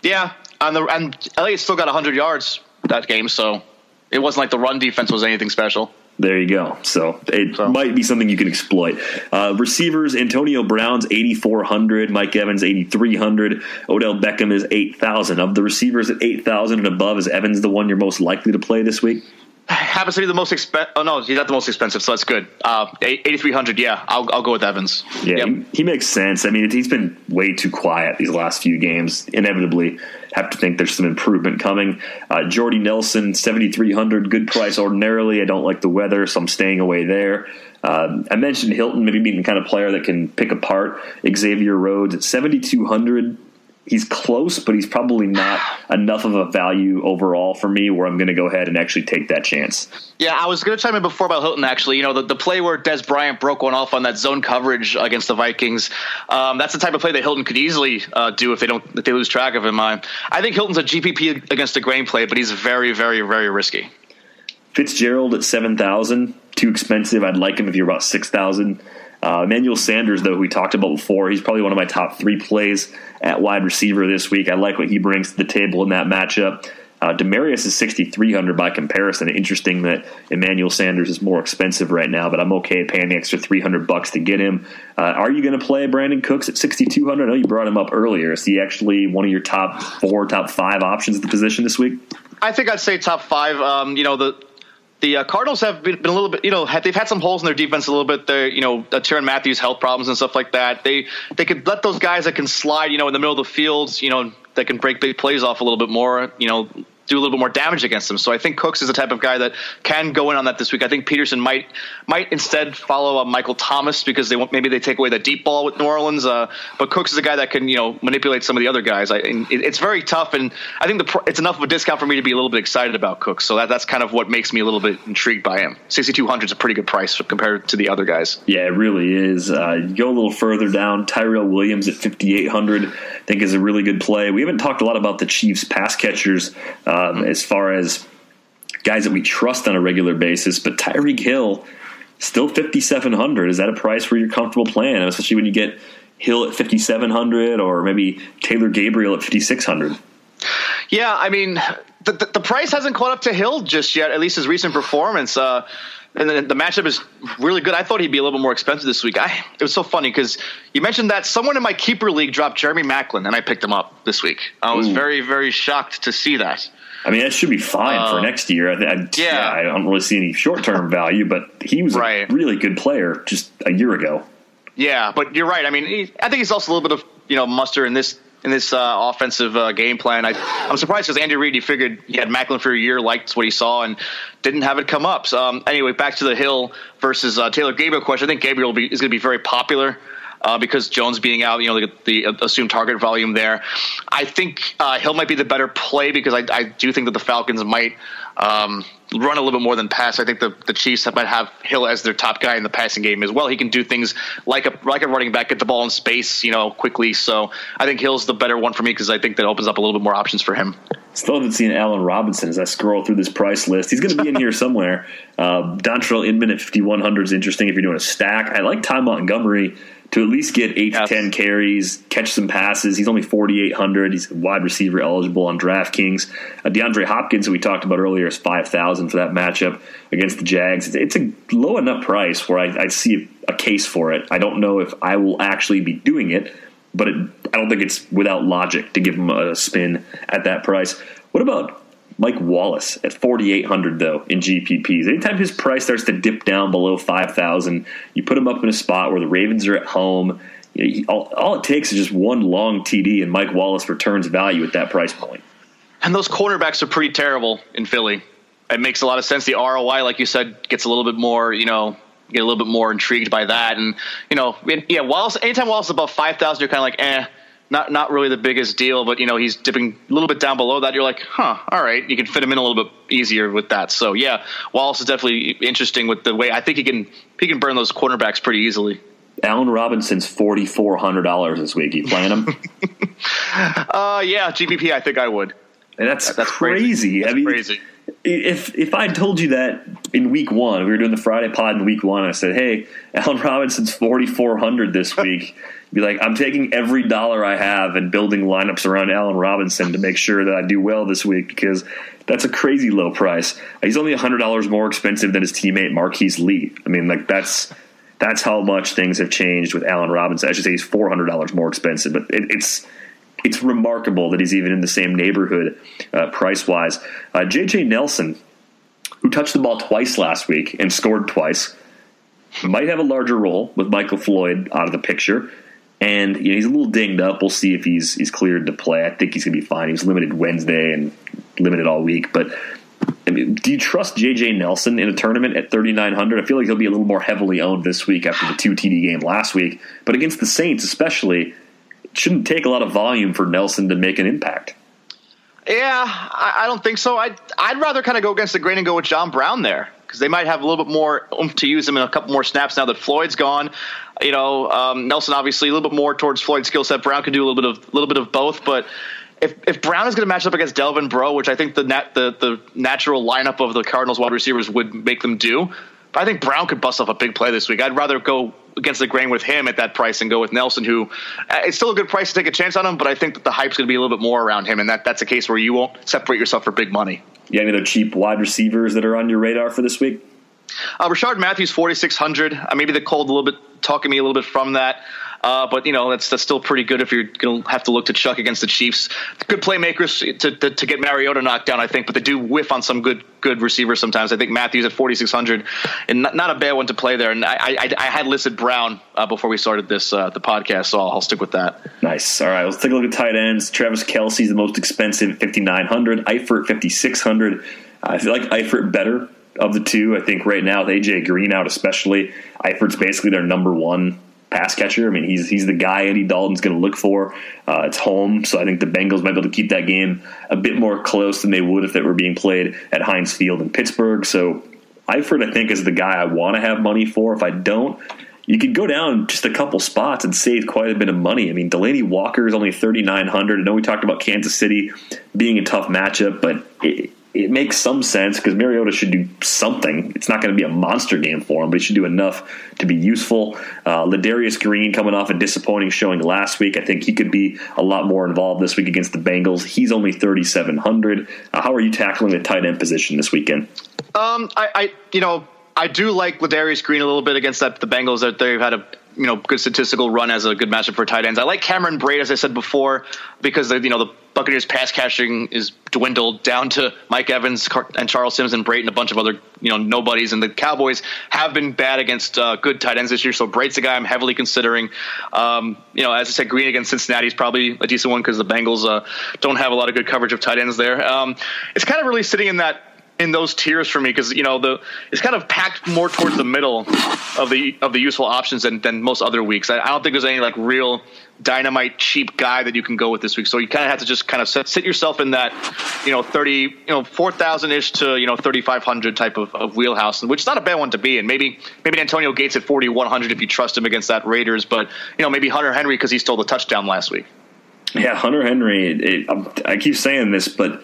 Speaker 5: Yeah, and the and LA still got 100 yards that game, so it wasn't like the run defense was anything special.
Speaker 4: There you go. So it so. might be something you can exploit. Uh, receivers: Antonio Brown's eighty four hundred, Mike Evans eighty three hundred, Odell Beckham is eight thousand. Of the receivers at eight thousand and above, is Evans the one you're most likely to play this week?
Speaker 5: Happens to be the most expensive. Oh no, he's not the most expensive, so that's good. Uh, eighty three hundred. Yeah, I'll I'll go with Evans.
Speaker 4: Yeah, yep. he, he, makes sense. I mean, he's been way too quiet these last few games. Inevitably, have to think there's some improvement coming. Uh, Jordy Nelson, seventy three hundred. Good price ordinarily. I don't like the weather, so I'm staying away there. Um, I mentioned Hilton maybe being the kind of player that can pick apart Xavier Rhodes at seventy two hundred he's close, but he's probably not enough of a value overall for me where I'm going to go ahead and actually take that chance.
Speaker 5: Yeah, I was going to chime in before about Hilton. Actually, you know, the, the play where Dez Bryant broke one off on that zone coverage against the Vikings. Um, that's the type of play that Hilton could easily uh, do if they don't if they lose track of him. I, I think Hilton's a GPP against a grain play, but he's very, very, very risky.
Speaker 4: Fitzgerald at seven thousand, too expensive. I'd like him if you're about six thousand. Uh, Emmanuel Sanders, though, we talked about before, he's probably one of my top three plays at wide receiver this week. I like what he brings to the table in that matchup. Uh, Demaryius is 6,300 by comparison. Interesting that Emmanuel Sanders is more expensive right now, but I'm okay paying the extra 300 bucks to get him. Uh, are you going to play Brandin Cooks at 6,200? I know you brought him up earlier. Is he actually one of your top four, top five options at the position this week?
Speaker 5: I think I'd say top five. Um, you know, the the uh, Cardinals have been, been, a little bit, you know, have, they've had some holes in their defense a little bit. They're, you know, uh, Tyrann Mathieu health problems and stuff like that. They they could let those guys that can slide, you know, in the middle of the field, you know, that can break big plays off a little bit more, you know, do a little bit more damage against them. So I think Cooks is the type of guy that can go in on that this week. I think Peterson might might instead follow uh, Michael Thomas because they maybe they take away the deep ball with New Orleans. Uh, but Cooks is a guy that can you know manipulate some of the other guys. I, it, it's very tough, and I think the it's enough of a discount for me to be a little bit excited about Cooks. So that that's kind of what makes me a little bit intrigued by him. Sixty two hundred is a pretty good price compared to the other guys.
Speaker 4: Yeah, it really is. Uh, go a little further down, Tyrell Williams at fifty eight hundred. I think is a really good play. We haven't talked a lot about the Chiefs pass catchers um, as far as guys that we trust on a regular basis. But Tyreek Hill, still 5,700. Is that a price where you're comfortable playing, especially when you get Hill at 5,700 or maybe Taylor Gabriel at 5,600?
Speaker 5: Yeah, I mean, the, the, the, price hasn't caught up to Hill just yet, at least his recent performance. Uh, and the, the matchup is really good. I thought he'd be a little bit more expensive this week. I, it was so funny because you mentioned that someone in my keeper league dropped Jeremy Maclin, and I picked him up this week. I was Ooh. very, very shocked to see that.
Speaker 4: I mean, that should be fine uh, for next year. I, I, yeah. yeah. I don't really see any short term value, but he was right. a really good player just a year ago.
Speaker 5: Yeah, but you're right. I mean, he, I think he's also a little bit of you know muster in this in this uh, offensive uh, game plan. I, am surprised because Andy Reid, he figured he had Maclin for a year, liked what he saw, and didn't have it come up. So, um, anyway, back to the Hill versus uh, Taylor Gabriel question. I think Gabriel be, is going to be very popular uh, because Jones being out, you know, the, the, assumed target volume there. I think uh, Hill might be the better play because I, I do think that the Falcons might um, run a little bit more than pass. I think the, the Chiefs might have Hill as their top guy in the passing game as well. He can do things like a like a running back, get the ball in space, you know, quickly. So I think Hill's the better one for me because I think that opens up a little bit more options for him.
Speaker 4: Still haven't seen Allen Robinson as I scroll through this price list. He's going to be in here somewhere. Uh, Dontrelle Inman at 5,100 is interesting if you're doing a stack. I like Ty Montgomery to at least get eight yes. to ten carries, catch some passes. He's only forty eight hundred. He's wide receiver eligible on DraftKings. Uh, DeAndre Hopkins, who we talked about earlier, is five thousand for that matchup against the Jags. It's, it's a low enough price where I, I see a case for it. I don't know if I will actually be doing it, but it, I don't think it's without logic to give him a spin at that price. What about Mike Wallace at 4,800 though in GPPs. Anytime his price starts to dip down below 5,000, you put him up in a spot where the Ravens are at home. You know, all, all, it takes is just one long TD, and Mike Wallace returns value at that price point.
Speaker 5: And those cornerbacks are pretty terrible in Philly. It makes a lot of sense. The ROI, like you said, gets a little bit more, you know, get a little bit more intrigued by that. And you know, yeah, Wallace. Anytime Wallace is above five thousand, you're kind of like, eh not not really the biggest deal, but you know he's dipping a little bit down below that. You're like, huh, all right, you can fit him in a little bit easier with that. So yeah, Wallace is definitely interesting with the way I think he can he can burn those cornerbacks pretty easily.
Speaker 4: Allen Robinson's forty four hundred dollars this week. You playing him?
Speaker 5: uh, yeah, GPP. I think I would.
Speaker 4: And that's, that, that's crazy. crazy.
Speaker 5: That's
Speaker 4: I mean,
Speaker 5: crazy.
Speaker 4: If if I told you that in week one, we were doing the Friday pod in week one, I said, "Hey, Allen Robinson's forty four hundred this week." be like, I'm taking every dollar I have and building lineups around Allen Robinson to make sure that I do well this week because that's a crazy low price. He's only hundred dollars more expensive than his teammate Marquise Lee. I mean, like that's that's how much things have changed with Allen Robinson. I should say he's four hundred dollars more expensive, but it, it's it's remarkable that he's even in the same neighborhood uh, price wise. Uh, JJ Nelson, who touched the ball twice last week and scored twice, might have a larger role with Michael Floyd out of the picture. And you know, he's a little dinged up. We'll see if he's he's cleared to play. I think he's going to be fine. He was limited Wednesday and limited all week. But I mean, do you trust J.J. Nelson in a tournament at 3,900? I feel like he'll be a little more heavily owned this week after the two TD game last week. But against the Saints, especially, it shouldn't take a lot of volume for Nelson to make an impact.
Speaker 5: Yeah, I, I don't think so. I'd I'd rather kind of go against the grain and go with John Brown there because they might have a little bit more oomph to use him in a couple more snaps now that Floyd's gone. You know, um, Nelson obviously a little bit more towards Floyd's skill set. Brown can do a little bit of a little bit of both, but if if Brown is going to match up against Delvin Breaux, which I think the nat, the the natural lineup of the Cardinals wide receivers would make them do, I think Brown could bust off a big play this week. I'd rather go against the grain with him at that price and go with Nelson, who uh, it's still a good price to take a chance on him, but I think that the hype's going to be a little bit more around him, and that that's a case where you won't separate yourself for big money.
Speaker 4: Yeah, any other cheap wide receivers that are on your radar for this week?
Speaker 5: Uh, Rishard Matthews, 4,600. Uh, maybe the cold a little bit, talking me a little bit from that. Uh, but you know that's that's still pretty good if you're going to have to look to Chuck against the Chiefs. Good playmakers to, to, to get Mariota knocked down, I think, but they do whiff on some good good receivers sometimes. I think Matthews at 4600 and not, not a bad one to play there. And I I, I had listed Brown uh, before we started this uh, the podcast, so I'll, I'll stick with that.
Speaker 4: Nice. All right, let's take a look at tight ends. Travis Kelce's the most expensive, 5900. Eifert 5600. I feel like Eifert better of the two. I think right now with AJ Green out, especially Eifert's basically their number one pass catcher. I mean, he's he's the guy Andy Dalton's going to look for. Uh, it's home, so I think the Bengals might be able to keep that game a bit more close than they would if it were being played at Heinz Field in Pittsburgh. So Eifert, I think, is the guy I want to have money for. If I don't, you could go down just a couple spots and save quite a bit of money. I mean, Delanie Walker is only thirty nine hundred. I know we talked about Kansas City being a tough matchup, but it makes some sense because Mariota should do something. It's not going to be a monster game for him, but he should do enough to be useful. Uh, Ladarius Green coming off a disappointing showing last week. I think he could be a lot more involved this week against the Bengals. He's only 3,700. Uh, how are you tackling the tight end position this weekend?
Speaker 5: Um, I, I, you know, I do like Ladarius Green a little bit against that the Bengals. That they've had a you know good statistical run as a good matchup for tight ends. I like Cameron Brate as I said before because the, you know the Buccaneers pass catching is dwindled down to Mike Evans and Charles Sims and Brate and a bunch of other you know nobodies. And the Cowboys have been bad against uh, good tight ends this year. So Brate's a guy I'm heavily considering. Um, you know, as I said, Green against Cincinnati is probably a decent one because the Bengals uh, don't have a lot of good coverage of tight ends there. Um, it's kind of really sitting in that in those tiers for me because you know the it's kind of packed more towards the middle of the of the useful options than, than most other weeks. I, I don't think there's any like real dynamite cheap guy that you can go with this week. So you kind of have to just kind of set, sit yourself in that you know thirty you know four thousand ish to you know thirty five hundred type of, of wheelhouse, which is not a bad one to be in. Maybe maybe Antonio Gates at forty one hundred if you trust him against that Raiders, but you know maybe Hunter Henry because he stole the touchdown last week.
Speaker 4: Yeah, Hunter Henry. It, I keep saying this, but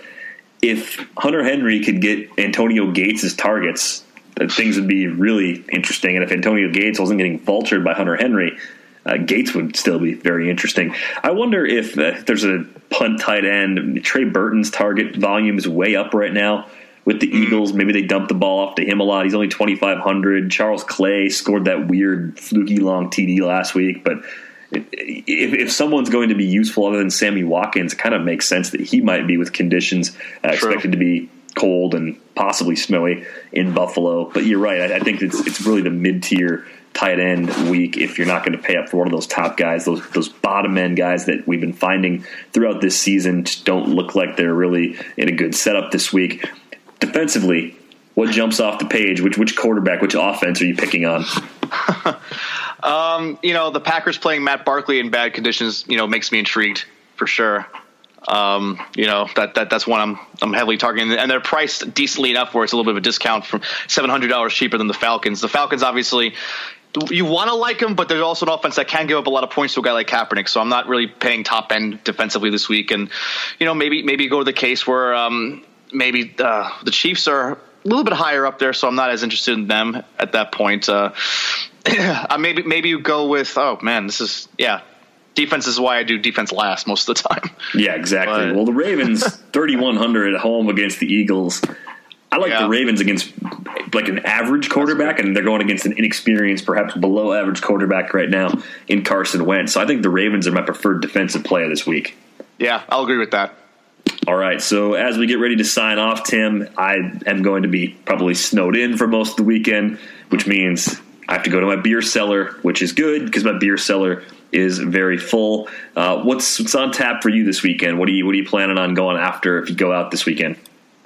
Speaker 4: if Hunter Henry could get Antonio Gates' targets, things would be really interesting. And if Antonio Gates wasn't getting vultured by Hunter Henry, uh, Gates would still be very interesting. I wonder if uh, there's a punt tight end. Trey Burton's target volume is way up right now with the mm-hmm. Eagles. Maybe they dump the ball off to him a lot. He's only 2,500. Charles Clay scored that weird, fluky long TD last week, but if, if someone's going to be useful other than Sammy Watkins, it kind of makes sense that he might be with conditions uh, expected to be cold and possibly snowy in Buffalo. But you're right. I, I think it's it's really the mid tier tight end week if you're not going to pay up for one of those top guys. Those those bottom end guys that we've been finding throughout this season don't look like they're really in a good setup this week. Defensively, what jumps off the page? Which which quarterback, which offense are you picking on?
Speaker 5: Um, you know, the Packers playing Matt Barkley in bad conditions, you know, makes me intrigued for sure. Um, you know that, that that's one I'm I'm heavily targeting, and they're priced decently enough where it's a little bit of a discount from seven hundred dollars cheaper than the Falcons. The Falcons obviously you want to like them, but there's also an offense that can give up a lot of points to a guy like Kaepernick. So I'm not really paying top end defensively this week, and you know maybe maybe go to the case where um, maybe uh, the Chiefs are a little bit higher up there, so I'm not as interested in them at that point. Uh, uh, maybe maybe you go with oh man, this is yeah. Defense is why I do defense last most of the time.
Speaker 4: Yeah, exactly. But, well, the Ravens thirty one hundred at home against the Eagles. I like yeah. the Ravens against like an average quarterback, and they're going against an inexperienced, perhaps below average quarterback right now in Carson Wentz. So I think the Ravens are my preferred defensive player this week.
Speaker 5: Yeah, I'll agree with that.
Speaker 4: All right, so as we get ready to sign off, Tim, I am going to be probably snowed in for most of the weekend, which means I have to go to my beer cellar, which is good because my beer cellar is very full. Uh, what's what's on tap for you this weekend? What are you what are you planning on going after if you go out this weekend?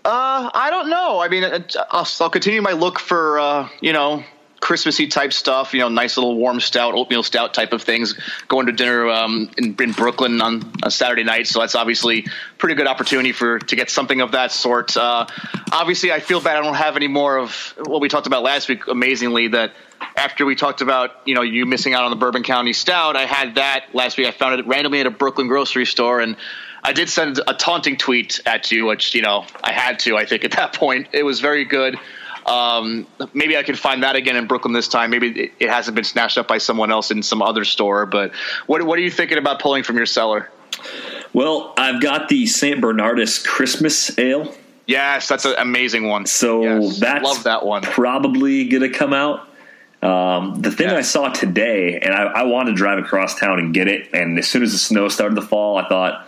Speaker 5: Uh, I don't know. I mean, I'll, I'll continue my look for uh, you know Christmassy type stuff, you know, nice little warm stout, oatmeal stout type of things. Going to dinner um, in, in, Brooklyn on a Saturday night, so that's obviously pretty good opportunity for to get something of that sort. Uh, obviously, I feel bad I don't have any more of what we talked about last week. Amazingly, that after we talked about you know you missing out on the Bourbon County Stout, I had that last week. I found it randomly at a Brooklyn grocery store, and I did send a taunting tweet at you, which you know I had to. I think at that point it was very good. Um, maybe I can find that again in Brooklyn this time. Maybe it, it hasn't been snatched up by someone else in some other store. But what what are you thinking about pulling from your cellar?
Speaker 4: Well, I've got the St. Bernardus Christmas Ale.
Speaker 5: Yes, that's an amazing one.
Speaker 4: So
Speaker 5: yes,
Speaker 4: that's
Speaker 5: love that one.
Speaker 4: Probably gonna come out Um, the thing
Speaker 5: Yes.
Speaker 4: I saw today, and I, I wanted to drive across town and get it, and as soon as the snow started to fall, I thought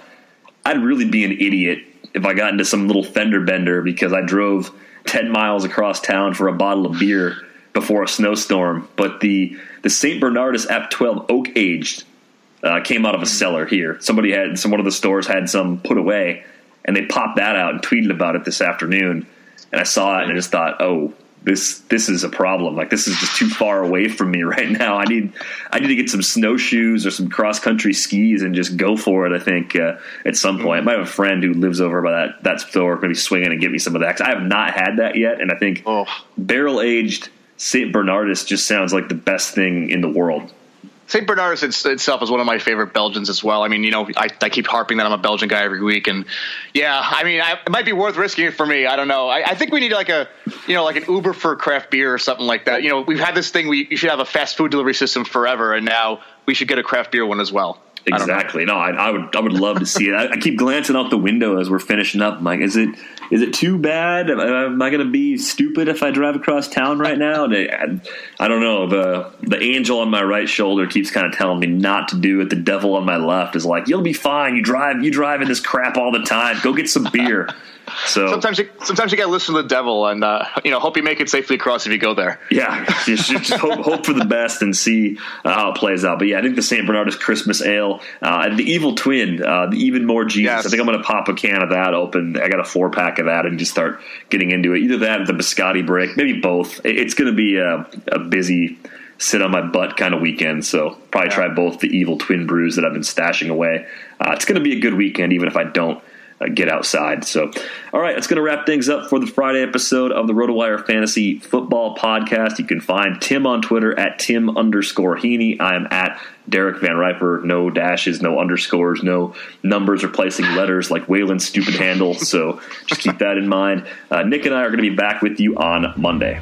Speaker 4: I'd really be an idiot if I got into some little fender bender because I drove 10 miles across town for a bottle of beer before a snowstorm. But the, the St. Bernardus Abt 12 oak aged uh, came out of a cellar here. Somebody had some one of the stores had some put away, and they popped that out and tweeted about it this afternoon. And I saw it and I just thought, oh, this this is a problem. Like this is just too far away from me right now. I need I need to get some snowshoes or some cross country skis and just go for it. I think uh, at some point. I might have a friend who lives over by that that store, maybe swing in and get me some of that. 'Cause I have not had that yet, and I think
Speaker 5: Oh.
Speaker 4: barrel aged Saint Bernardus just sounds like the best thing in the world.
Speaker 5: St. Bernardus it's, itself is one of my favorite Belgians as well. I mean, you know, I, I keep harping that I'm a Belgian guy every week, and yeah, I mean, I, it might be worth risking it for me. I don't know. I, I think we need like a, you know, like an Uber for craft beer or something like that. You know, we've had this thing. We you should have a fast food delivery system forever, and now we should get a craft beer one as well. I.
Speaker 4: Exactly. No, I, I would. I would love to see it. I, I keep glancing out the window as we're finishing up. I'm like, is it is it too bad? Am, I- am I going to be stupid if I drive across town right now? And I, I don't know. The the angel on my right shoulder keeps kind of telling me not to do it. The devil on my left is like, you'll be fine. You drive. You drive in this crap all the time. Go get some beer. So
Speaker 5: Sometimes you sometimes you got to listen to the devil, and uh, you know, hope you make it safely across if you go there.
Speaker 4: Yeah, just, just hope, hope for the best and see uh, how it plays out. But yeah, I think the St. Bernardus Christmas Ale, uh, and the Evil Twin, uh, the even more Jesus.
Speaker 5: Yes.
Speaker 4: I think I'm going to pop a can of that open. I got a four pack of that and just start getting into it. Either that or the Biscotti Break, maybe both. It's going to be a, a busy sit on my butt kind of weekend. So probably try both the Evil Twin brews that I've been stashing away. Uh, it's going to be a good weekend, even if I don't get outside. So, all right, that's going to wrap things up for the Friday episode of the RotoWire Fantasy Football Podcast. You can find Tim on Twitter at Tim underscore Heaney. I am at Derek Van Riper. No dashes, no underscores, no numbers replacing letters like Waylon's stupid handle. So just keep that in mind. Uh, Nick and I are going to be back with you on Monday.